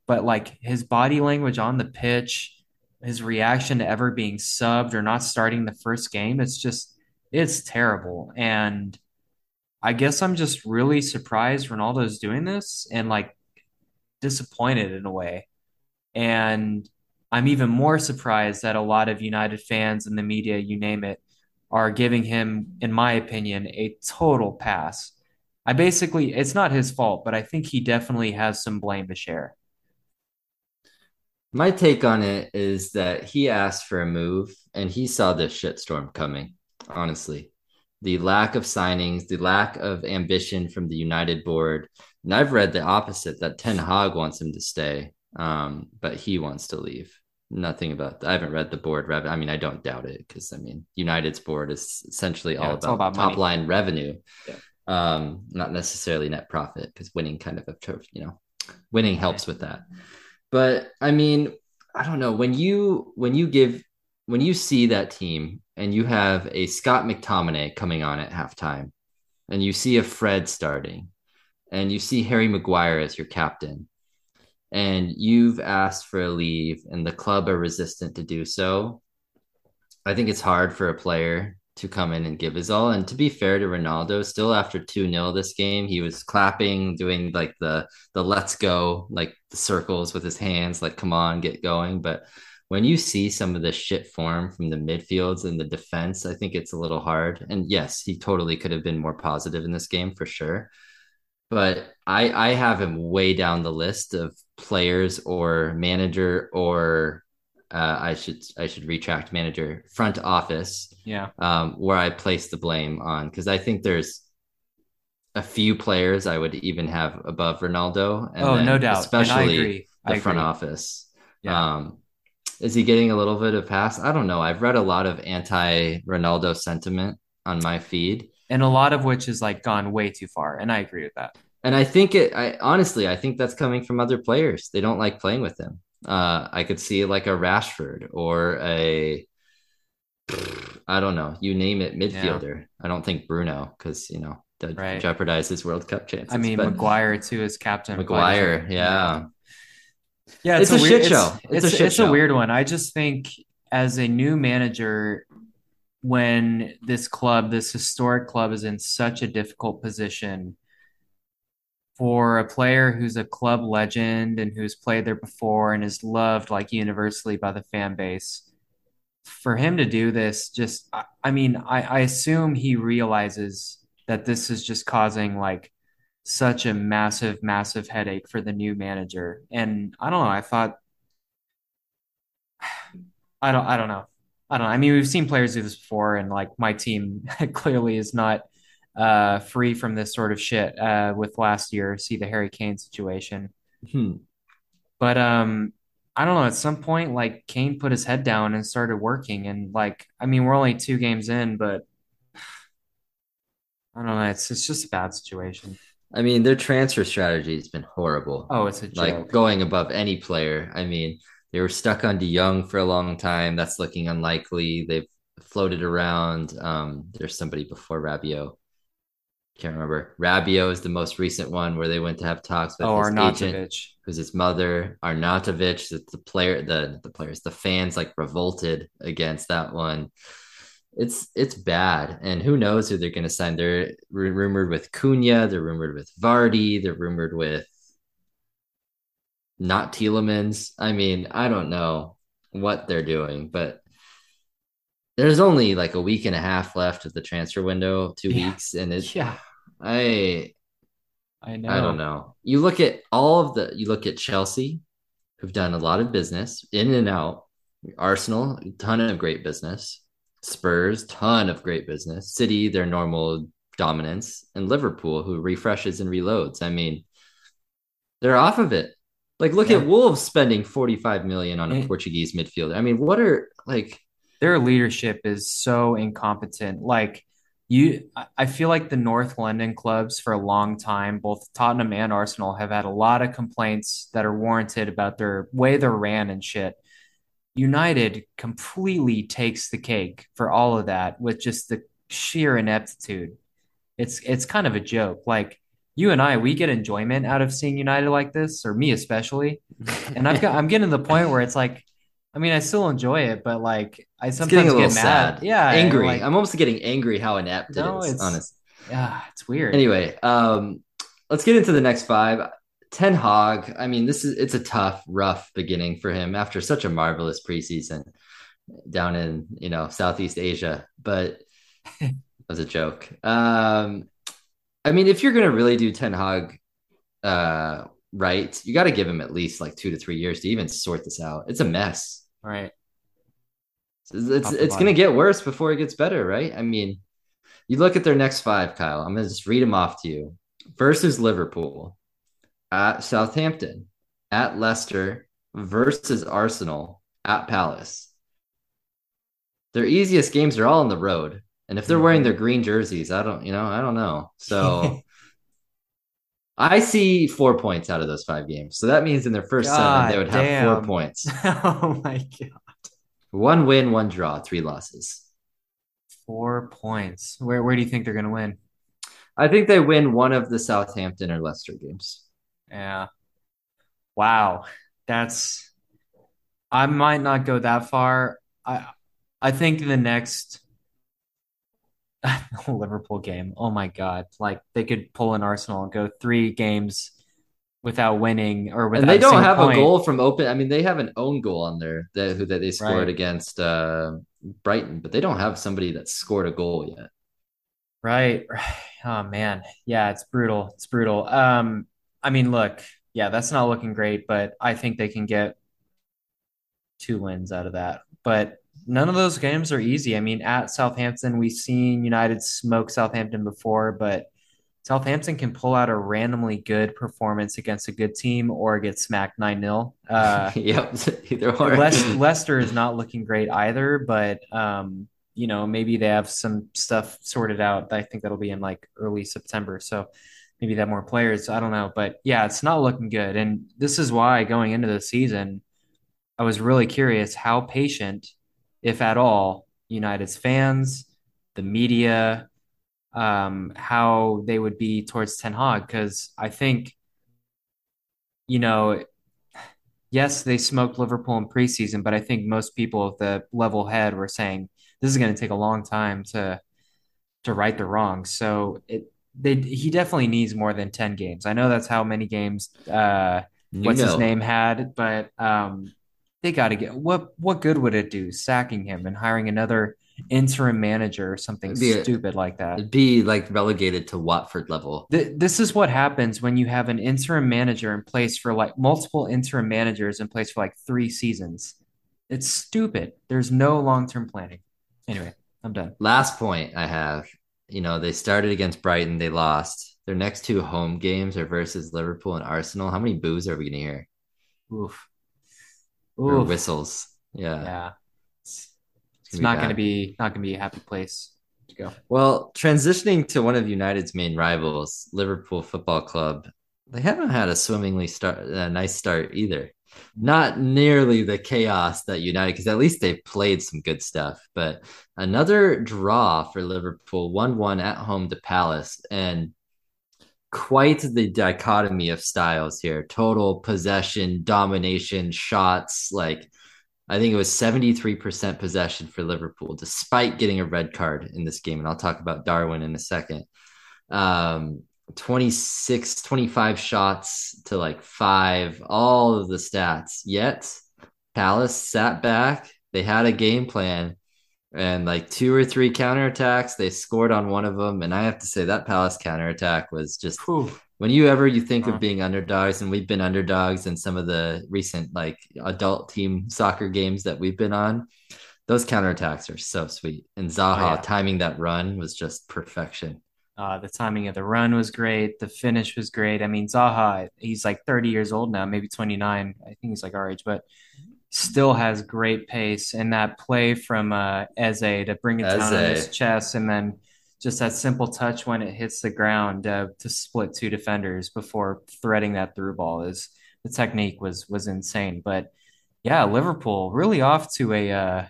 [SPEAKER 1] But like his body language on the pitch, his reaction to ever being subbed or not starting the first game, it's just it's terrible. And I guess I'm just really surprised Ronaldo's doing this and like disappointed in a way. And I'm even more surprised that a lot of United fans and the media, you name it, are giving him, in my opinion, a total pass. I basically, it's not his fault, but I think he definitely has some blame to share.
[SPEAKER 2] My take on it is that he asked for a move and he saw this shitstorm coming, honestly. The lack of signings, the lack of ambition from the United board. And I've read the opposite that Ten Hag wants him to stay, um, but he wants to leave. Nothing about that. I haven't read the board rev. I mean, I don't doubt it because I mean, United's board is essentially all about,
[SPEAKER 1] all about
[SPEAKER 2] top
[SPEAKER 1] money.
[SPEAKER 2] line revenue,
[SPEAKER 1] Yeah.
[SPEAKER 2] um, not necessarily net profit because winning kind of a you know, winning helps with that. But I mean, I don't know when you when you give when you see that team and you have a Scott McTominay coming on at halftime, and you see a Fred starting, and you see Harry Maguire as your captain, and you've asked for a leave and the club are resistant to do so, I think it's hard for a player to come in and give his all. And to be fair to Ronaldo, still after 2-0 this game, he was clapping, doing like the the let's go, like the circles with his hands, like come on, get going. But when you see some of the shit form from the midfields and the defense, I think it's a little hard. And yes, he totally could have been more positive in this game for sure. But I I have him way down the list of players or manager or uh, I should I should retract manager front office.
[SPEAKER 1] Yeah.
[SPEAKER 2] Um, where I place the blame on because I think there's a few players I would even have above Ronaldo.
[SPEAKER 1] And oh, no doubt.
[SPEAKER 2] Especially the front office. Yeah. Um, is he getting a little bit of pass? I don't know. I've read a lot of anti Ronaldo sentiment on my feed.
[SPEAKER 1] And a lot of which is like gone way too far. And I agree with that.
[SPEAKER 2] And I think it, I honestly, I think that's coming from other players. They don't like playing with him. Uh, I could see like a Rashford or a, I don't know, you name it, midfielder. Yeah. I don't think Bruno because you know that right. jeopardizes World Cup chances.
[SPEAKER 1] I mean, Maguire too is captain.
[SPEAKER 2] Maguire, yeah.
[SPEAKER 1] yeah, it's, it's a, a weird, shit show. It's, it's, it's a shit it's show. a weird one. I just think as a new manager, when this club, this historic club, is in such a difficult position for a player who's a club legend and who's played there before and is loved like universally by the fan base. For him to do this just i, I mean I, I assume he realizes that this is just causing like such a massive massive headache for the new manager. And i don't know i thought i don't i don't know. I don't know. I mean we've seen players do this before and like my team clearly is not uh, free from this sort of shit uh, with last year. See the Harry Kane situation.
[SPEAKER 2] Hmm.
[SPEAKER 1] But um, I don't know. At some point, like Kane put his head down and started working, and like I mean, we're only two games in, but I don't know. It's it's just a bad situation.
[SPEAKER 2] I mean, their transfer strategy has been horrible.
[SPEAKER 1] Oh, it's a joke.
[SPEAKER 2] like going above any player. I mean, they were stuck on De Jong for a long time. That's looking unlikely. They've floated around. Um, there's somebody before Rabiot can't remember. Rabiot is the most recent one where they went to have talks with
[SPEAKER 1] oh, his Arnautovic. agent,
[SPEAKER 2] who's his mother, Arnautovic. The, the player, the the players, the fans like revolted against that one. It's it's bad, and who knows who they're going to sign? They're rumored with Cunha. They're rumored with Vardy. They're rumored with not Tielemans. I mean, I don't know what they're doing, but there's only like a week and a half left of the transfer window, two yeah. weeks, and it's
[SPEAKER 1] yeah.
[SPEAKER 2] I
[SPEAKER 1] I know.
[SPEAKER 2] I don't know. You look at all of the you look at Chelsea, who've done a lot of business in and out. Arsenal, ton of great business. Spurs, ton of great business. City, their normal dominance, and Liverpool, who refreshes and reloads. I mean, they're off of it. Like, look yeah. at Wolves spending 45 million on a Portuguese midfielder. I mean, what are like
[SPEAKER 1] their leadership is so incompetent. Like you, I feel like the North London clubs for a long time, both Tottenham and Arsenal, have had a lot of complaints that are warranted about their way they're ran and shit. United completely takes the cake for all of that with just the sheer ineptitude. It's it's kind of a joke. Like you and I, we get enjoyment out of seeing United like this, or me especially. And I've got I'm getting to the point where it's like I mean, I still enjoy it, but like I sometimes get mad. Sad. Yeah,
[SPEAKER 2] angry. Like, I'm almost getting angry how inept no, it is. It's, honest.
[SPEAKER 1] Yeah, it's weird.
[SPEAKER 2] Anyway, um, let's get into the next five. Ten Hag. I mean, this is it's a tough, rough beginning for him after such a marvelous preseason down in you know Southeast Asia. But that was a joke. Um, I mean, if you're gonna really do Ten Hag uh, right, you got to give him at least like two to three years to even sort this out. It's a mess.
[SPEAKER 1] Right.
[SPEAKER 2] It's it's, it's going to get worse before it gets better, right? I mean, you look at their next five, Kyle. I'm going to just read them off to you. Versus Liverpool, at Southampton, at Leicester, versus Arsenal, at Palace. Their easiest games are all on the road. And if they're wearing mm-hmm. their green jerseys, I don't, you know, I don't know. So I see four points out of those five games. So that means in their first God seven, they would damn. have four points.
[SPEAKER 1] oh my God.
[SPEAKER 2] One win, one draw, three losses.
[SPEAKER 1] Four points. Where where do you think they're gonna win?
[SPEAKER 2] I think they win one of the Southampton or Leicester games.
[SPEAKER 1] Yeah. Wow. That's I might not go that far. I I think the next Liverpool game. Oh my God. Like they could pull an Arsenal and go three games without winning or
[SPEAKER 2] And
[SPEAKER 1] without
[SPEAKER 2] they don't have a goal from open. I mean, they have an own goal on there that who that they scored
[SPEAKER 1] Right.
[SPEAKER 2] against uh, Brighton, but they don't have somebody that scored a goal yet.
[SPEAKER 1] Right. Oh man. Yeah, it's brutal. It's brutal. Um, I mean, look, yeah, that's not looking great, but I think they can get two wins out of that. But none of those games are easy. I mean, at Southampton, we've seen United smoke Southampton before, but Southampton can pull out a randomly good performance against a good team or get smacked 9 0. Uh,
[SPEAKER 2] yep, either or.
[SPEAKER 1] Leicester is not looking great either, but um, you know, maybe they have some stuff sorted out. I think that'll be in like early September. So maybe they have more players. I don't know. But yeah, it's not looking good. And this is why going into the season, I was really curious how patient, if at all, United's fans, the media, um, how they would be towards Ten Hag. Because I think, you know, yes, they smoked Liverpool in preseason, but I think most people with the level head were saying this is going to take a long time to to right the wrongs. So it they he definitely needs more than 10 games. I know that's how many games uh what's his name had, but um they got to get what what good would it do sacking him and hiring another interim manager or something
[SPEAKER 2] be uh,
[SPEAKER 1] stupid like that?
[SPEAKER 2] it'd be like relegated to Watford level.
[SPEAKER 1] Th- this is what happens when you have an interim manager in place for like multiple interim managers in place for like three seasons. It's stupid. There's no long-term planning. Anyway, I'm done.
[SPEAKER 2] Last point I have, you know, they started against Brighton, they lost. Their next two home games are versus Liverpool and Arsenal. How many boos are we gonna hear?
[SPEAKER 1] Oof.
[SPEAKER 2] Or whistles? Yeah,
[SPEAKER 1] Yeah. It's,
[SPEAKER 2] it's
[SPEAKER 1] it's
[SPEAKER 2] gonna
[SPEAKER 1] not going to be not going to be a happy place to go.
[SPEAKER 2] Well, transitioning to one of United's main rivals, Liverpool Football Club, they haven't had a swimmingly start a nice start either. Not nearly the chaos that United, because at least they played some good stuff. But another draw for Liverpool, 1-1 at home to Palace, and quite the dichotomy of styles here. Total possession, domination, shots, like I think it was 73% possession for Liverpool, despite getting a red card in this game. And I'll talk about Darwin in a second. Um, 26, 25 shots to like five, all of the stats. Yet Palace sat back. They had a game plan and like two or three counterattacks. They scored on one of them. And I have to say that Palace counterattack was just
[SPEAKER 1] Whew.
[SPEAKER 2] when you ever you think of
[SPEAKER 1] Uh,
[SPEAKER 2] being underdogs, and we've been underdogs in some of the recent like adult team soccer games that we've been on, those counterattacks are so sweet. And
[SPEAKER 1] oh
[SPEAKER 2] Zaha
[SPEAKER 1] yeah.
[SPEAKER 2] timing that run was just perfection.
[SPEAKER 1] Uh, the timing of the run was great. The finish was great. I mean, Zaha, he's like 30 years old now, maybe 29. I think he's like our age, but still has great pace. And that play from uh, Eze to bring it
[SPEAKER 2] As
[SPEAKER 1] down on his chest, and then just that simple touch when it hits the ground uh, to split two defenders before threading that through ball is the technique was was insane. But yeah, Liverpool really off to a uh,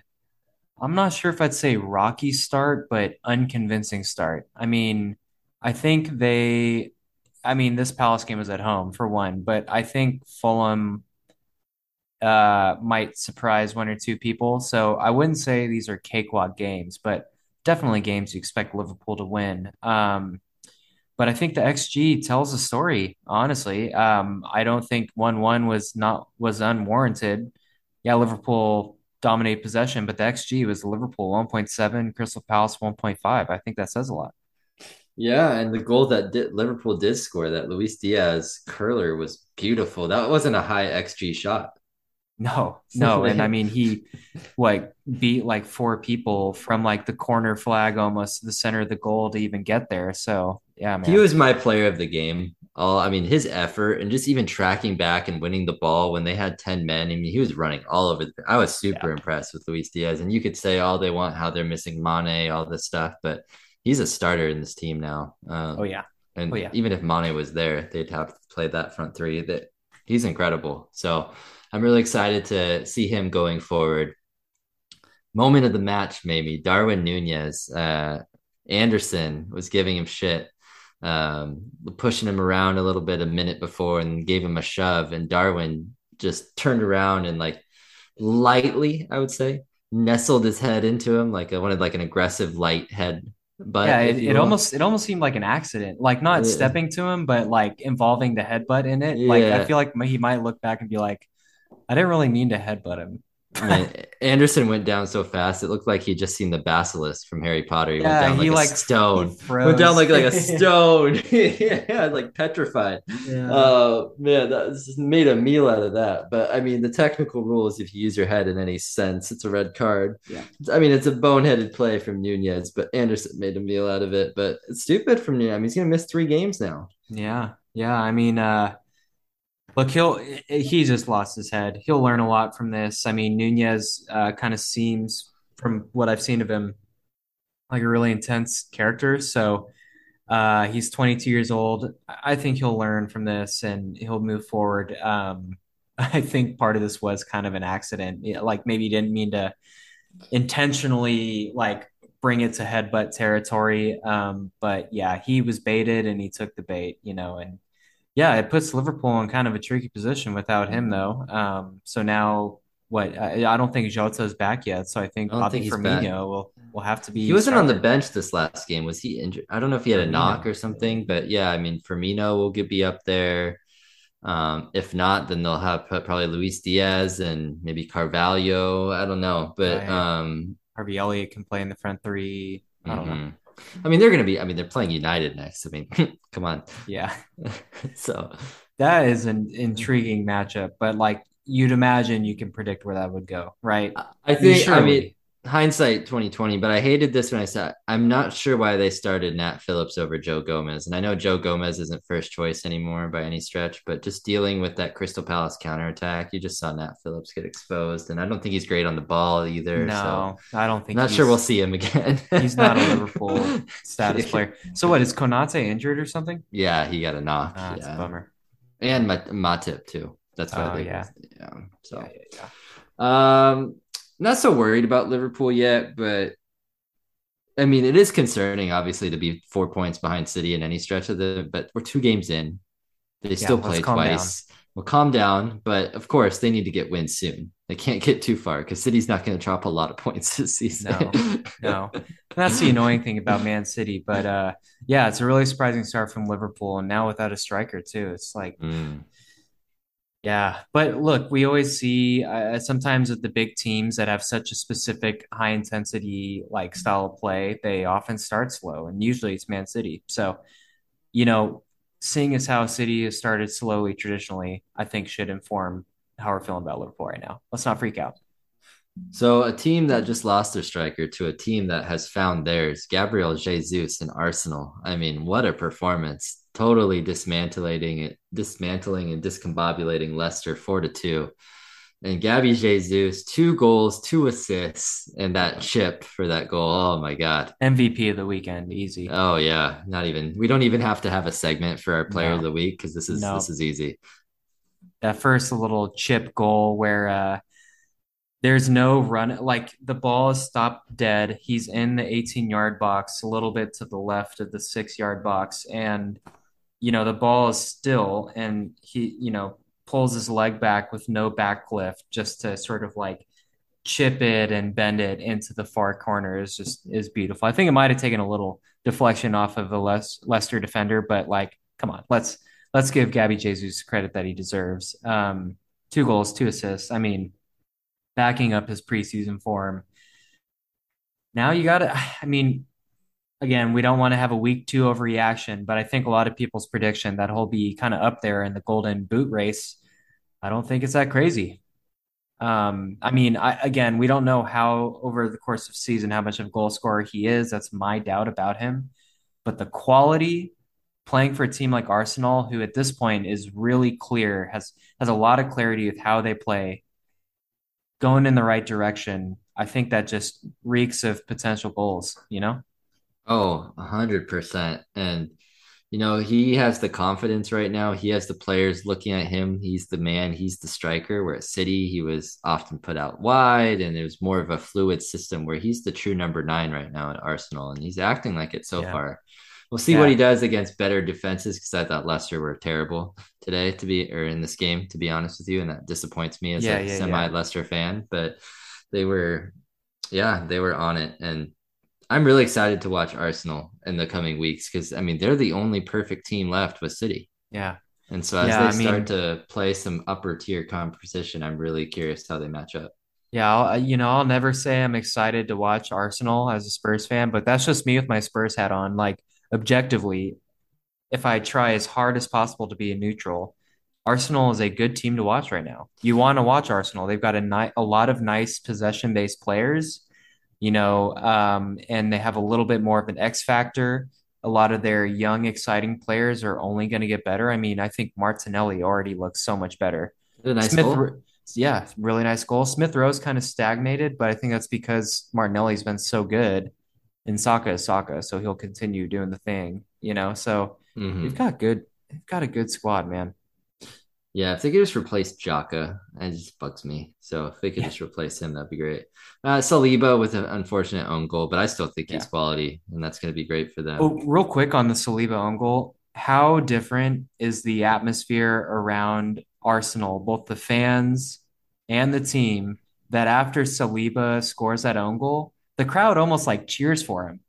[SPEAKER 1] I'm not sure if I'd say rocky start, but unconvincing start. I mean, I think they, I mean, this Palace game was at home for one, but I think Fulham uh, might surprise one or two people. So I wouldn't say these are cakewalk games, but definitely games you expect Liverpool to win. Um, but I think the XG tells a story, honestly. Um, I don't think 1-1 was not was unwarranted. Yeah, Liverpool dominate possession, but the XG was Liverpool 1.7, Crystal Palace 1.5. I think that says a lot.
[SPEAKER 2] yeah, and the goal that did, Liverpool did score, that Luis Diaz curler was beautiful. That wasn't a high XG shot.
[SPEAKER 1] No, no, and I mean he like beat like four people from like the corner flag almost to the center of the goal to even get there. So yeah,
[SPEAKER 2] He was my player of the game. All I mean, his effort and just even tracking back and winning the ball when they had 10 men. I mean, he was running all over the I was
[SPEAKER 1] Yeah.
[SPEAKER 2] super impressed with Luis Diaz. And you could say all they want how they're missing Mane, all this stuff, but he's a starter in this team now.
[SPEAKER 1] Oh
[SPEAKER 2] Um,
[SPEAKER 1] yeah. Oh
[SPEAKER 2] and
[SPEAKER 1] yeah.
[SPEAKER 2] even if Mane was there, they'd have to play that front three. That he's incredible. So I'm really excited to see him going forward. Moment of the match, maybe Darwin Nunez. Uh, Andersen was giving him shit um, pushing him around a little bit a minute before and gave him a shove. And Darwin just turned around and like lightly, I would say, nestled his head into him like I wanted like an aggressive light head. But
[SPEAKER 1] yeah, it, it almost it almost seemed like an accident, like not yeah. stepping to him, but like involving the headbutt in it. Like I feel like he might look back and be like, I didn't really mean to headbutt him.
[SPEAKER 2] I mean, Andersen went down so fast; it looked like he'd just seen the basilisk from Harry Potter. He
[SPEAKER 1] yeah,
[SPEAKER 2] went down like
[SPEAKER 1] he
[SPEAKER 2] a
[SPEAKER 1] like
[SPEAKER 2] stone. Went down like like a stone. yeah, like petrified. Yeah. Uh, man, that made a meal out of that. But I mean, the technical rule is if you use your head in any sense, it's a red card.
[SPEAKER 1] Yeah.
[SPEAKER 2] I mean, it's a boneheaded play from Nunez, but Andersen made a meal out of it. But it's stupid from Nunez. I mean, he's gonna miss three games now.
[SPEAKER 1] Yeah, yeah. I mean, uh, Look, he'll he just lost his head. He'll learn a lot from this. I mean, Nunez uh, kind of seems, from what I've seen of him, like a really intense character. So uh, he's 22 years old. I think he'll learn from this and he'll move forward. Um, I think part of this was kind of an accident. Like maybe he didn't mean to intentionally like bring it to headbutt territory. Um, but yeah, he was baited and he took the bait, you know, and yeah, it puts Liverpool in kind of a tricky position without him, though. Um, so now, what? I, I don't think Jota's back yet. So I think
[SPEAKER 2] I
[SPEAKER 1] Bobby
[SPEAKER 2] think
[SPEAKER 1] Firmino will will have to be.
[SPEAKER 2] He wasn't on the bench this last game. Was he injured? I don't know if he had a knock or something, but yeah, I mean, Firmino will get be up there. Um, if not, then they'll have probably Luis Diaz and maybe Carvalho. I don't know, but right. um,
[SPEAKER 1] Harvey Elliott can play in the front three. I don't mm-hmm. know.
[SPEAKER 2] I mean, they're going to be. I mean, they're playing United next. I mean, come on.
[SPEAKER 1] Yeah.
[SPEAKER 2] so
[SPEAKER 1] that is an intriguing matchup, but like you'd imagine, you can predict where that would go, right?
[SPEAKER 2] I think. I mean, hindsight 2020 but i hated this when i said i'm not sure why they started nat phillips over joe gomez and i know joe gomez isn't first choice anymore by any stretch but just dealing with that crystal palace counterattack you just saw nat phillips get exposed and i don't think he's great on the ball either
[SPEAKER 1] no so i don't think I'm
[SPEAKER 2] not sure we'll see him again.
[SPEAKER 1] he's not a liverpool status player. So what is konate injured or something?
[SPEAKER 2] Yeah he got a knock
[SPEAKER 1] ah,
[SPEAKER 2] yeah.
[SPEAKER 1] a bummer.
[SPEAKER 2] And matip too that's why
[SPEAKER 1] oh,
[SPEAKER 2] they
[SPEAKER 1] yeah.
[SPEAKER 2] yeah so.
[SPEAKER 1] Yeah, yeah, yeah.
[SPEAKER 2] um not so worried about Liverpool yet, but I mean, it is concerning, obviously, to be four points behind City in any stretch of the. But we're two games in; they yeah, still play twice. Down. We'll calm down, but of course, they need to get wins soon. They can't get too far because City's not going to drop a lot of points this season.
[SPEAKER 1] No, no, that's the annoying thing about Man City. But uh, yeah, it's a really surprising start from Liverpool, and now without a striker too. It's like.
[SPEAKER 2] Mm
[SPEAKER 1] yeah, but look, we always see uh, sometimes with the big teams that have such a specific high intensity like style of play, they often start slow, and usually it's Man City. So, you know, seeing as how City has started slowly traditionally, I think should inform how we're feeling about Liverpool right now. Let's not freak out.
[SPEAKER 2] So, a team that just lost their striker to a team that has found theirs, Gabriel Jesus in Arsenal. I mean, what a performance! totally dismantling it, dismantling and discombobulating Leicester four to two. And Gabby Jesus, two goals, two assists, and that chip for that goal. Oh my god.
[SPEAKER 1] MVP of the weekend, easy.
[SPEAKER 2] Oh yeah. Not even we don't even have to have a segment for our player no. of the week because this is no. this is easy.
[SPEAKER 1] That first little chip goal where uh there's no run like the ball is stopped dead. He's in the 18 yard box, a little bit to the left of the six yard box, and you know, the ball is still and he, you know, pulls his leg back with no back lift just to sort of like chip it and bend it into the far corner is just is beautiful. I think it might have taken a little deflection off of the Les- Leicester defender, but like, come on, let's let's give Gabby Jesus credit that he deserves. Um, two goals, two assists. I mean, backing up his preseason form. Now you got to. I mean, again, we don't want to have a week two overreaction, but I think a lot of people's prediction that he'll be kind of up there in the golden boot race. I don't think it's that crazy. Um, I mean, I, again, we don't know how over the course of season how much of a goal scorer he is. That's my doubt about him. But the quality playing for a team like Arsenal, who at this point is really clear, has has a lot of clarity with how they play, going in the right direction. I think that just reeks of potential goals. You know.
[SPEAKER 2] Oh, a hundred percent. And you know, he has the confidence right now. He has the players looking at him. He's the man, he's the striker. Where at City, he was often put out wide, and it was more of a fluid system where he's the true number nine right now at Arsenal, and he's acting like it so yeah. far. We'll see what he does against better defenses because I thought Leicester were terrible today to be or in this game, to be honest with you. And that disappoints me as
[SPEAKER 1] Yeah,
[SPEAKER 2] a
[SPEAKER 1] yeah,
[SPEAKER 2] semi
[SPEAKER 1] yeah.
[SPEAKER 2] Leicester fan. But they were yeah, they were on it. And I'm really excited to watch Arsenal in the coming weeks because I mean they're the only perfect team left with City.
[SPEAKER 1] Yeah.
[SPEAKER 2] And so as
[SPEAKER 1] Yeah,
[SPEAKER 2] they
[SPEAKER 1] I
[SPEAKER 2] start
[SPEAKER 1] mean,
[SPEAKER 2] to play some upper tier competition, I'm really curious how they match up.
[SPEAKER 1] yeah, I'll, uh, you know, I'll never say I'm excited to watch Arsenal as a Spurs fan, but that's just me with my Spurs hat on. Like, objectively, if I try as hard as possible to be a neutral, Arsenal is a good team to watch right now. You want to watch Arsenal. They've got a ni a lot of nice possession-based players, you know, um, and they have a little bit more of an X factor. A lot of their young, exciting players are only going to get better. I mean, I think Martinelli already looks so much better.
[SPEAKER 2] A nice
[SPEAKER 1] Smith,
[SPEAKER 2] goal.
[SPEAKER 1] yeah, really nice goal. Smith Rowe's kind of stagnated, but I think that's because Martinelli's been so good and Saka is Saka, so he'll continue doing the thing, you know. So they've
[SPEAKER 2] hmm
[SPEAKER 1] got good, they've got a good squad, man.
[SPEAKER 2] Yeah, if they could just replace Xhaka, it just bugs me. So if they could
[SPEAKER 1] Yeah,
[SPEAKER 2] just replace him, that'd be great. Uh, Saliba with an unfortunate own goal, but I still think he's quality, and that's going to be great for them.
[SPEAKER 1] Oh, real quick on the Saliba own goal, how different is the atmosphere around Arsenal, both the fans and the team, that after Saliba scores that own goal, the crowd almost like cheers for him.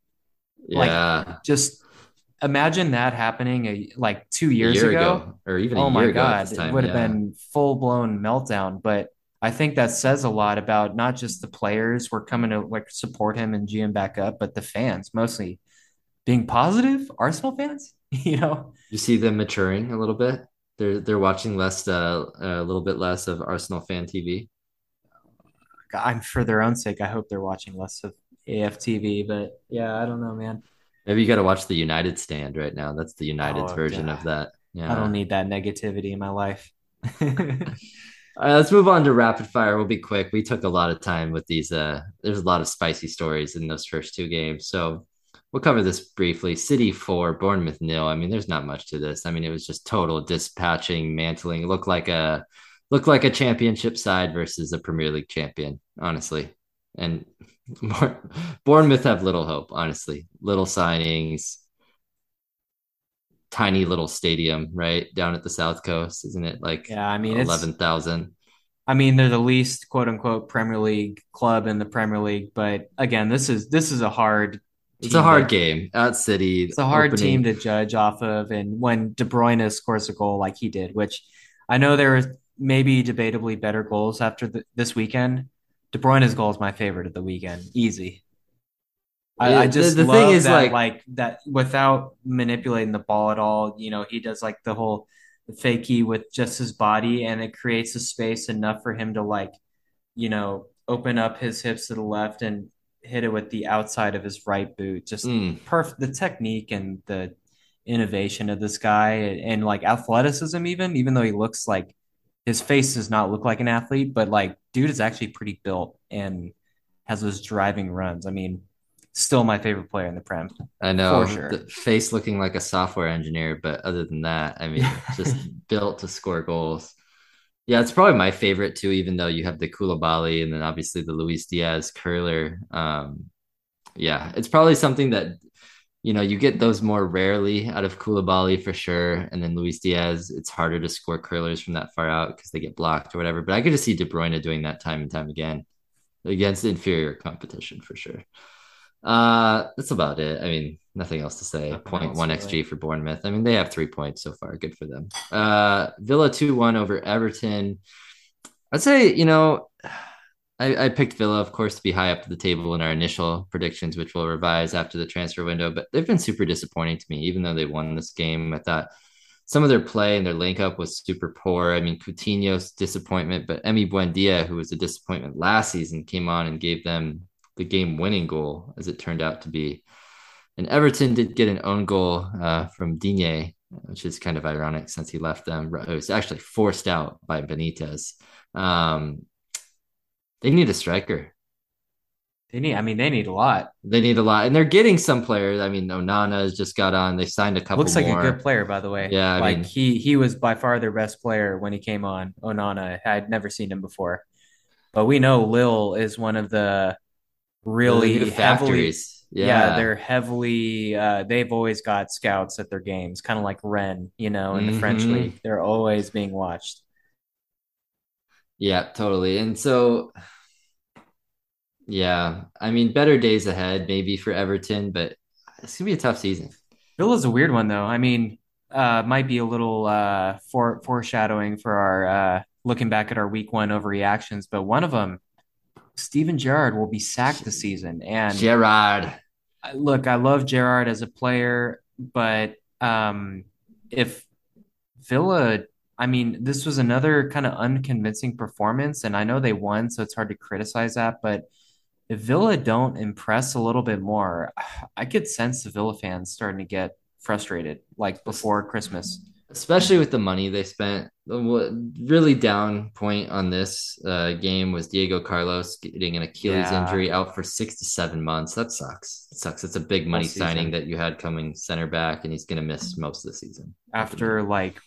[SPEAKER 1] Like,
[SPEAKER 2] Yeah,
[SPEAKER 1] just imagine that happening a, like two years
[SPEAKER 2] year
[SPEAKER 1] ago.
[SPEAKER 2] ago, or even a
[SPEAKER 1] Oh my
[SPEAKER 2] year ago at this
[SPEAKER 1] God, it would have
[SPEAKER 2] Yeah.
[SPEAKER 1] been full blown meltdown. But I think that says a lot about not just the players were coming to like support him and G him back up, but the fans mostly being positive Arsenal fans, you know.
[SPEAKER 2] You see them maturing a little bit. They're they're watching less, uh, a little bit less of Arsenal fan TV.
[SPEAKER 1] I'm for their own sake. I hope they're watching less of AFTV, but yeah, I don't know, man.
[SPEAKER 2] Maybe you got to watch the United stand right now. That's the United's
[SPEAKER 1] Oh,
[SPEAKER 2] version of
[SPEAKER 1] God.
[SPEAKER 2] that.
[SPEAKER 1] I don't need that negativity in my life.
[SPEAKER 2] All right, let's move on to rapid fire. We'll be quick. We took a lot of time with these. Uh, there's a lot of spicy stories in those first two games, so we'll cover this briefly. City four, Bournemouth nil. I mean, there's not much to this. I mean, it was just total dispatching, mantling. It looked like a looked like a championship side versus a Premier League champion, honestly. And Bournemouth have little hope, honestly. Little signings, tiny little stadium, right down at the south coast, isn't it? Like
[SPEAKER 1] Yeah, I mean
[SPEAKER 2] eleven thousand.
[SPEAKER 1] I mean they're the least quote unquote Premier League club in the Premier League, but again, this is this is a hard
[SPEAKER 2] It's a
[SPEAKER 1] to
[SPEAKER 2] hard game at City
[SPEAKER 1] it's a hard team to judge off of and when De Bruyne scores a goal like he did, which I know there was maybe debatably better goals after the, this weekend. De Bruyne's goal is my favorite of the weekend. Easy. I, I
[SPEAKER 2] It, the
[SPEAKER 1] just
[SPEAKER 2] the thing is
[SPEAKER 1] that,
[SPEAKER 2] like
[SPEAKER 1] like that, without manipulating the ball at all. You know, he does like the whole fakie with just his body, and it creates a space enough for him to like, you know, open up his hips to the left and hit it with the outside of his right boot. Just
[SPEAKER 2] mm,
[SPEAKER 1] perfect. The technique and the innovation of this guy, and, and like athleticism, even even though he looks like his face does not look like an athlete, but like dude is actually pretty built and has those driving runs. I mean still my favorite player in the Prem
[SPEAKER 2] I
[SPEAKER 1] for
[SPEAKER 2] know
[SPEAKER 1] sure.
[SPEAKER 2] the face looking like a software engineer, but other than that, I mean, just built to score goals. Yeah, it's probably my favorite too, even though you have the Koulibaly and then obviously the Luis Diaz curler. Um, yeah, it's probably something that you know you get those more rarely out of Koulibaly for sure, and then Luis Diaz. It's harder to score curlers from that far out because they get blocked or whatever. But I could just see De Bruyne doing that time and time again against inferior competition for sure. Uh, that's about it. I mean, nothing else to say. Point one
[SPEAKER 1] really.
[SPEAKER 2] XG for Bournemouth. I mean, they have three points so far. Good for them. Uh, Villa 2 1 over Everton. I'd say, you know, I, I picked Villa, of course, to be high up the table in our initial predictions, which we'll revise after the transfer window. But they've been super disappointing to me, even though they won this game. I thought some of their play and their link up was super poor. I mean, Coutinho's disappointment, but Emi Buendia, who was a disappointment last season, came on and gave them the game winning goal, as it turned out to be. And Everton did get an own goal uh, from Digne, which is kind of ironic since he left them. It was actually forced out by Benitez. Um, they need a striker.
[SPEAKER 1] They need, I mean, they need a lot.
[SPEAKER 2] They need a lot, and they're getting some players. I mean, Onana has just got on. They signed a couple
[SPEAKER 1] Looks like a good player, by the way.
[SPEAKER 2] Yeah, I
[SPEAKER 1] Like
[SPEAKER 2] mean,
[SPEAKER 1] he he was by far their best player when he came on. Onana I'd never seen him before, but we know Lille is one of the
[SPEAKER 2] the
[SPEAKER 1] really heavily
[SPEAKER 2] factories.
[SPEAKER 1] Yeah,
[SPEAKER 2] Yeah.
[SPEAKER 1] they're heavily uh they've always got scouts at their games, kind of like Rennes, you know, in the French
[SPEAKER 2] hmm
[SPEAKER 1] league. They're always being watched.
[SPEAKER 2] Yeah, totally. And so, yeah, I mean, better days ahead maybe for Everton, but it's gonna be a tough season.
[SPEAKER 1] Villa's a weird one though. I mean, uh might be a little uh for foreshadowing for our uh looking back at our week one overreactions, but one of them, Steven Gerrard will be sacked this season. And Gerrard. Look, I love Gerrard as a player, but um if Villa, I mean, this was another kind of unconvincing performance, and I know they won, so it's hard to criticize that. But if Villa don't impress a little bit more, I could sense the Villa fans starting to get frustrated, like before Christmas.
[SPEAKER 2] especially with the money they spent. The really down point on this uh, game was Diego Carlos getting an Achilles
[SPEAKER 1] Yeah,
[SPEAKER 2] injury out for six to seven months. That sucks. It sucks. It's a big money signing that you had coming center back, and he's going to miss most of the season
[SPEAKER 1] after like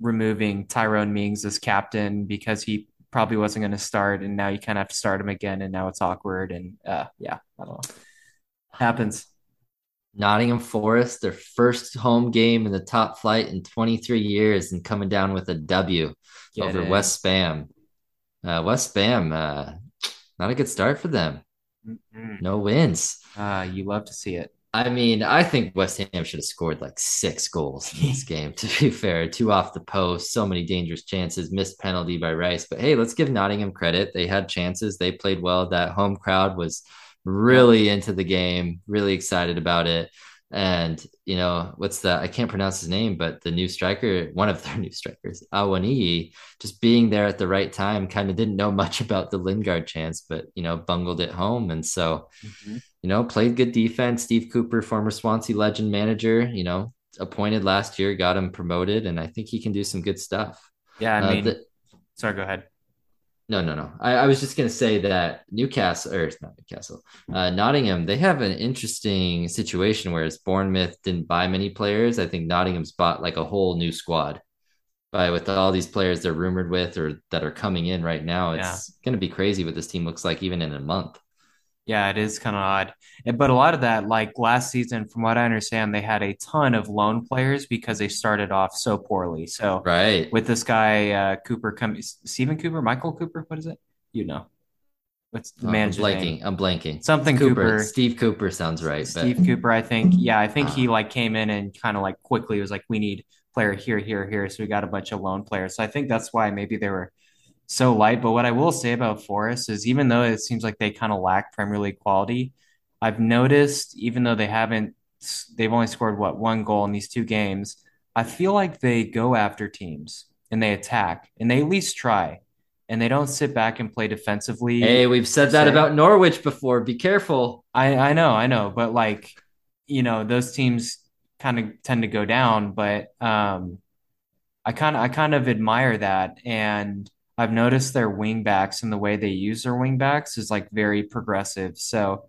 [SPEAKER 1] removing Tyrone Mings as captain because he probably wasn't going to start, and now you kind of have to start him again, and now it's awkward, and uh, yeah, I don't know, happens.
[SPEAKER 2] Nottingham Forest, their first home game in the top flight in 23 years, and coming down with a W
[SPEAKER 1] Get
[SPEAKER 2] over
[SPEAKER 1] in.
[SPEAKER 2] West Spam. Uh, West Spam, uh, not a good start for them.
[SPEAKER 1] Mm-mm.
[SPEAKER 2] No wins.
[SPEAKER 1] Uh, you love to see it.
[SPEAKER 2] I mean, I think West Ham should have scored like six goals in this game, to be fair. Two off the post, so many dangerous chances, missed penalty by Rice. But hey, let's give Nottingham credit. They had chances, they played well. That home crowd was really into the game, really excited about it. And, you know, what's that? I can't pronounce his name, but the new striker, one of their new strikers, Awoniyi, just being there at the right time, kind of didn't know much about the Lingard chance, but, you know, bungled it home. And so,
[SPEAKER 1] Mhm.
[SPEAKER 2] You know, played good defense. Steve Cooper, former Swansea legend manager, you know, appointed last year, got him promoted, and I think he can do some good stuff.
[SPEAKER 1] Yeah, I
[SPEAKER 2] Uh,
[SPEAKER 1] mean,
[SPEAKER 2] the,
[SPEAKER 1] sorry, go ahead.
[SPEAKER 2] no, no, no. I, I was just gonna say that Newcastle, or not Newcastle, uh, Nottingham, they have an interesting situation. Whereas Bournemouth didn't buy many players, I think Nottingham's bought like a whole new squad. By with all these players they're rumored with or that are coming in right now,
[SPEAKER 1] Yeah.
[SPEAKER 2] it's gonna be crazy what this team looks like even in a month.
[SPEAKER 1] Yeah, it is kind of odd. But a lot of that, like last season, from what I understand, they had a ton of loan players because they started off so poorly. So
[SPEAKER 2] Right.
[SPEAKER 1] with this guy, uh, Cooper coming, Stephen Cooper, Michael Cooper, what is it? You know, what's the
[SPEAKER 2] Uh, I'm blanking.
[SPEAKER 1] name?
[SPEAKER 2] I'm blanking.
[SPEAKER 1] Something
[SPEAKER 2] Cooper.
[SPEAKER 1] Cooper.
[SPEAKER 2] Steve Cooper sounds right, but
[SPEAKER 1] Steve Cooper, I think. Yeah, I think he
[SPEAKER 2] uh,
[SPEAKER 1] like came in and kind of like quickly was like, we need player here, here, here. So we got a bunch of loan players. So I think that's why maybe they were so light. But what I will say about Forest is even though it seems like they kind of lack Premier League quality, I've noticed even though they haven't, they've only scored what one goal in these two games. I feel like they go after teams and they attack and they at least try and they don't sit back and play defensively.
[SPEAKER 2] hey,
[SPEAKER 1] we've
[SPEAKER 2] said that about Norwich before. Be careful.
[SPEAKER 1] I I know, I know, but like, you know, those teams kind of tend to go down, but um I kind of I kind of admire that and I've noticed their wing backs and the way they use their wing backs is like very progressive. So,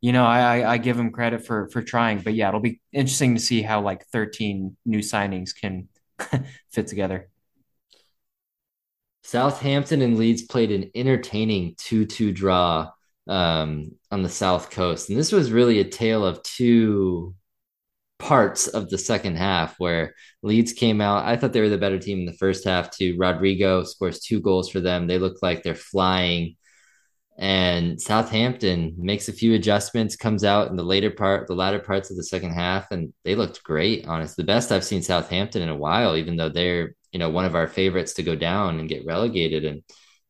[SPEAKER 1] you know, I I give them credit for for trying, but yeah, it'll be interesting to see how like 13 new signings can fit together.
[SPEAKER 2] Southampton and Leeds played an entertaining 2-2 draw um, on the South Coast. And this was really a tale of two parts of the second half where Leeds came out. I thought they were the better team in the first half too. Rodrigo scores two goals for them. They look like they're flying. And Southampton makes a few adjustments, comes out in the later part, the latter parts of the second half, and they looked great. Honestly, the best I've seen Southampton in a while, even though they're, you know, one of our favorites to go down and get relegated. And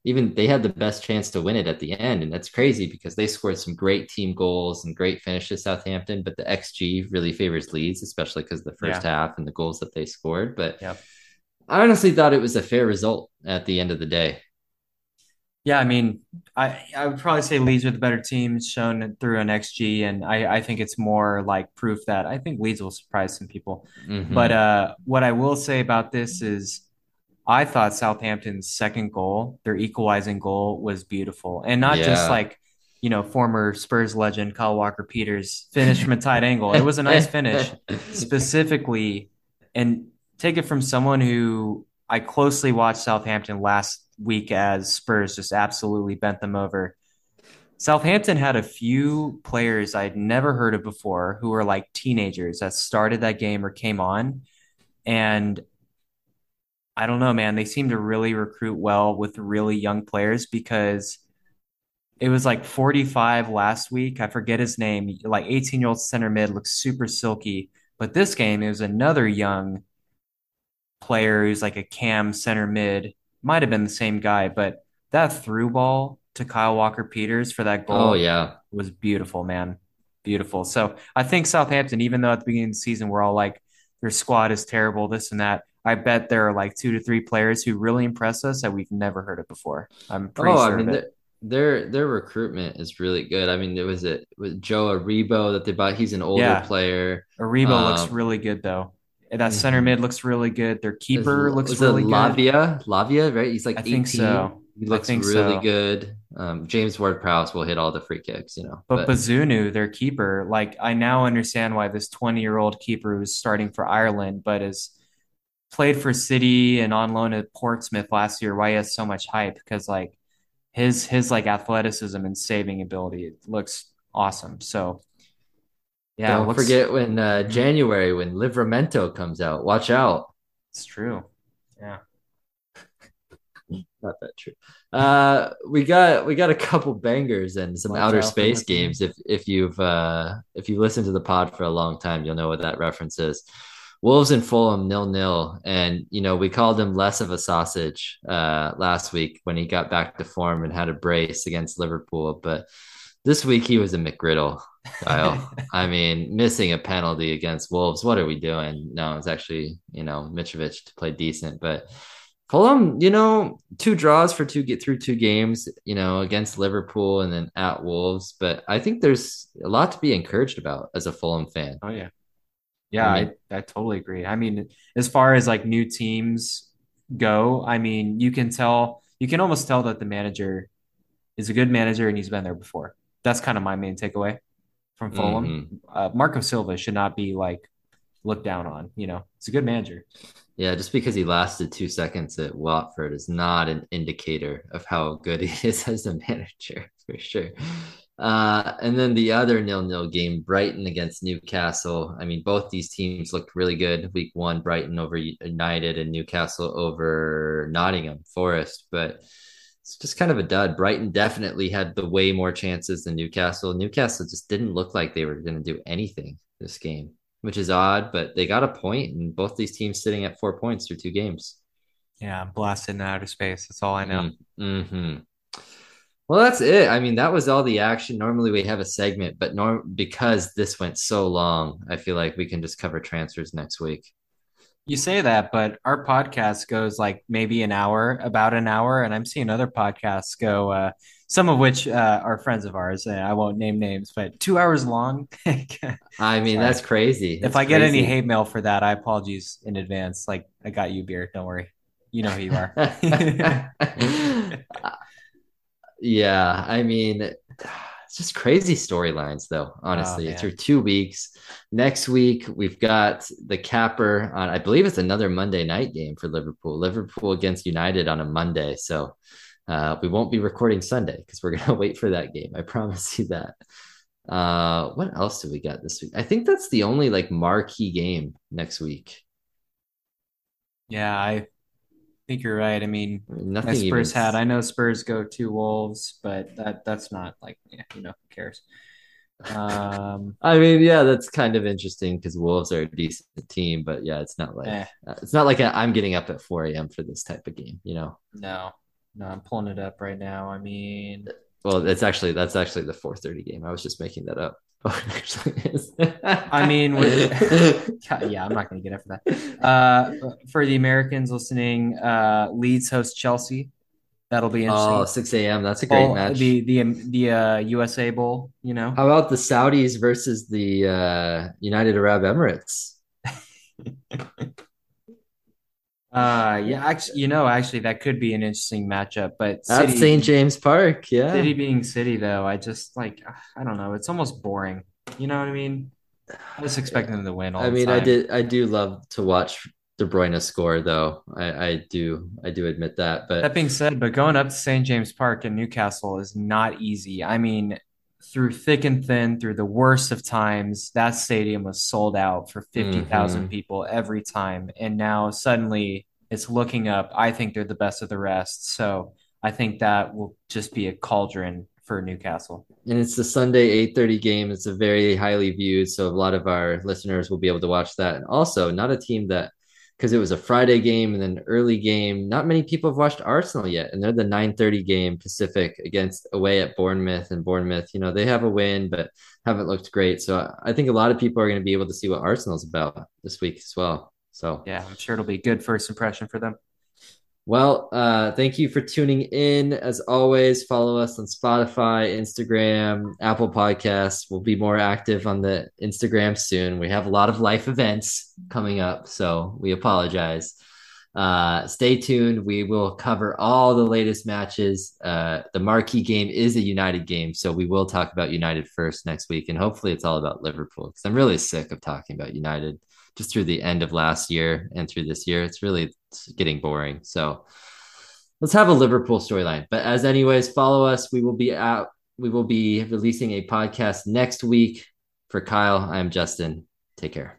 [SPEAKER 2] even they had the best chance to win it at the end. And that's crazy because they scored some great team goals and great finishes, Southampton, but the XG really favors Leeds, especially because the first
[SPEAKER 1] Yeah.
[SPEAKER 2] half and the goals that they scored. But
[SPEAKER 1] Yep.
[SPEAKER 2] I honestly thought it was a fair result at the end of the day.
[SPEAKER 1] Yeah, I mean, I I would probably say Leeds are the better team shown through an XG, and I I think it's more like proof that I think Leeds will surprise some people. But
[SPEAKER 2] hmm
[SPEAKER 1] uh, what I will say about this is I thought Southampton's second goal, their equalizing goal, was beautiful, and not just like you know former Spurs legend Kyle Walker Peters finished from a tight angle. It was a nice finish, specifically, and take it from someone who I closely watched Southampton last week as Spurs just absolutely bent them over. Southampton had a few players I'd never heard of before who were like teenagers that started that game or came on. And I don't know, man, they seem to really recruit well with really young players because it was like 45 last week. I forget his name. Like 18 year old center mid looks super silky. But this game, it was another young player who's like a cam center mid. Might have been the same guy, but that through ball to Kyle Walker Peters for that goal.
[SPEAKER 2] Oh yeah.
[SPEAKER 1] was beautiful, man. Beautiful. So I think Southampton, even though at the beginning of the season we're all like, their squad is terrible, this and that, I bet there are like two to three players who really impress us that we've never heard of before. I'm pretty
[SPEAKER 2] Oh, I
[SPEAKER 1] sure of
[SPEAKER 2] mean their their their recruitment is really good. I mean, there was it with Joe Aribo that they bought. He's an older
[SPEAKER 1] Yeah.
[SPEAKER 2] player.
[SPEAKER 1] Aribo looks
[SPEAKER 2] Um,
[SPEAKER 1] really good though. That center
[SPEAKER 2] mhm.
[SPEAKER 1] mid looks really good. Their keeper looks
[SPEAKER 2] was
[SPEAKER 1] really good.
[SPEAKER 2] Lavia? Lavia, right? He's like
[SPEAKER 1] I
[SPEAKER 2] like
[SPEAKER 1] think so.
[SPEAKER 2] He
[SPEAKER 1] I
[SPEAKER 2] looks really
[SPEAKER 1] so.
[SPEAKER 2] good. Um, James Ward-Prowse will hit all the free kicks, you know.
[SPEAKER 1] But
[SPEAKER 2] But
[SPEAKER 1] Bazunu, their keeper, like I now understand why this 20 year old keeper who's starting for Ireland, but is played for City and on loan at Portsmouth last year, why he has so much hype because like his his like athleticism and saving ability it looks awesome. So yeah,
[SPEAKER 2] don't
[SPEAKER 1] looks
[SPEAKER 2] forget when uh. January when Livramento comes out. Watch out.
[SPEAKER 1] it's true. Yeah.
[SPEAKER 2] Not that true. Uh, we got we got a couple bangers and some
[SPEAKER 1] Watch
[SPEAKER 2] outer
[SPEAKER 1] out
[SPEAKER 2] space games. If if you've uh, if you listened to the pod for a long time, you'll know what that reference is. Wolves and Fulham nil nil, and you know we called him less of a sausage uh, last week when he got back to form and had a brace against Liverpool, but this week he was a McGriddle. Kyle, I mean, missing a penalty against Wolves. What are we doing? No, it's actually you know Mitrovic to play decent, but Fulham, you know, two draws for two get through two games, you know, against Liverpool and then at Wolves. But I think there's a lot to be encouraged about as a Fulham fan.
[SPEAKER 1] Oh yeah.
[SPEAKER 2] I
[SPEAKER 1] Yeah, I,
[SPEAKER 2] mean,
[SPEAKER 1] I totally agree. I mean, as far as like new teams go, I mean, you can tell, you can almost tell that the manager is a good manager and he's been there before. That's kind of my main takeaway from Fulham.
[SPEAKER 2] mhm.
[SPEAKER 1] Uh, Marco Silva should not be like looked down on. You know, it's a good manager.
[SPEAKER 2] Yeah, just because he lasted two seconds at Watford is not an indicator of how good he is as a manager, for sure. Uh, and then the other nil-nil game, Brighton against Newcastle. I mean, both these teams looked really good. Week one, Brighton over United and Newcastle over Nottingham Forest, but it's just kind of a dud. Brighton definitely had the way more chances than Newcastle. Newcastle just didn't look like they were going to do anything this game which is odd, but they got a point, and both these teams sitting at four points through two games.
[SPEAKER 1] Yeah, I'm blasted in outer space. That's all I know.
[SPEAKER 2] Mm, hmm Well, that's it. I mean, that was all the action. Normally we have a segment, but norm because this went so long, I feel like we can just cover transfers next week.
[SPEAKER 1] You say that, but our podcast goes like maybe an hour, about an hour, and I'm seeing other podcasts go, uh, some of which uh, are friends of ours. Uh, I won't name names, but two hours long.
[SPEAKER 2] I mean, that's crazy.
[SPEAKER 1] If
[SPEAKER 2] That's
[SPEAKER 1] I get any hate mail for that, I apologize in advance. Like I got you beer. Don't worry. You know who you are.
[SPEAKER 2] Yeah, I mean, it's just crazy storylines, though,
[SPEAKER 1] Oh
[SPEAKER 2] honestly. Through
[SPEAKER 1] man.
[SPEAKER 2] two weeks. Next week, we've got the capper on, I believe it's another Monday night game for Liverpool. Liverpool against United on a Monday. So uh, we won't be recording Sunday because we're going to wait for that game. I promise you that. Uh, what else do we got this week? I think that's the only like marquee game next week.
[SPEAKER 1] Yeah, I think you're right. I mean,
[SPEAKER 2] I mean,
[SPEAKER 1] my
[SPEAKER 2] nothing even.
[SPEAKER 1] Spurs hat. I know Spurs go to Wolves, but that that's not like yeah, you know, who cares? Um,
[SPEAKER 2] I mean, yeah, that's kind of interesting because Wolves are a decent team, but yeah, it's not like
[SPEAKER 1] eh,
[SPEAKER 2] uh, it's not like i am getting up at 4 a.m. for this type of game, you know.
[SPEAKER 1] no, no, I'm pulling it up right now. I mean,
[SPEAKER 2] Well, that's actually that's actually the 4:30 game. I was just making that up. Oh, it actually is.
[SPEAKER 1] I mean, yeah, I'm not gonna get up for that. Uh, for the Americans listening, uh, Leeds host Chelsea. That'll be
[SPEAKER 2] Oh,
[SPEAKER 1] interesting.
[SPEAKER 2] 6 a.m. That's a great match.
[SPEAKER 1] the the the uh, USA Bowl, you know.
[SPEAKER 2] How about the Saudis versus the uh, United Arab Emirates?
[SPEAKER 1] Uh, yeah, actually, you know, actually, that could be an interesting matchup. But
[SPEAKER 2] At St. James Park, yeah.
[SPEAKER 1] City being City, though, I just like, I don't know, it's almost boring. You know what I mean? I just expect them to win
[SPEAKER 2] I mean, I did I do love to watch De Bruyne score, though. I, I do I do admit that. But
[SPEAKER 1] that being said, but going up to St. James Park in Newcastle is not easy. I mean, through thick and thin, through the worst of times, that stadium was sold out for 50,000
[SPEAKER 2] mm-hmm.
[SPEAKER 1] people every time. And now suddenly it's looking up. I think they're the best of the rest. So I think that will just be a cauldron for Newcastle.
[SPEAKER 2] And it's the Sunday 8:30 game. It's a very highly viewed, so a lot of our listeners will be able to watch that. And also, not a team that because it was a Friday game and then early game. Not many people have watched Arsenal yet, and they're the 9:30 game Pacific against away at Bournemouth. And Bournemouth, you know, they have a win, but haven't looked great. So I think a lot of people are going to be able to see what Arsenal's about this week as well. So
[SPEAKER 1] yeah, I'm sure it'll be good first impression for them.
[SPEAKER 2] Well, uh, thank you for tuning in. As always, follow us on Spotify, Instagram, Apple Podcasts. We'll be more active on the Instagram soon. We have a lot of life events coming up, so we apologize. Uh, stay tuned. We will cover all the latest matches. Uh, the marquee game is a United game, so we will talk about United first next week, and hopefully, it's all about Liverpool because I'm really sick of talking about United just through the end of last year and through this year. It's really getting boring. So let's have a Liverpool storyline. But as anyways, follow us. We will be out. We will be releasing a podcast next week. For Kyle, I am Justin. Take care.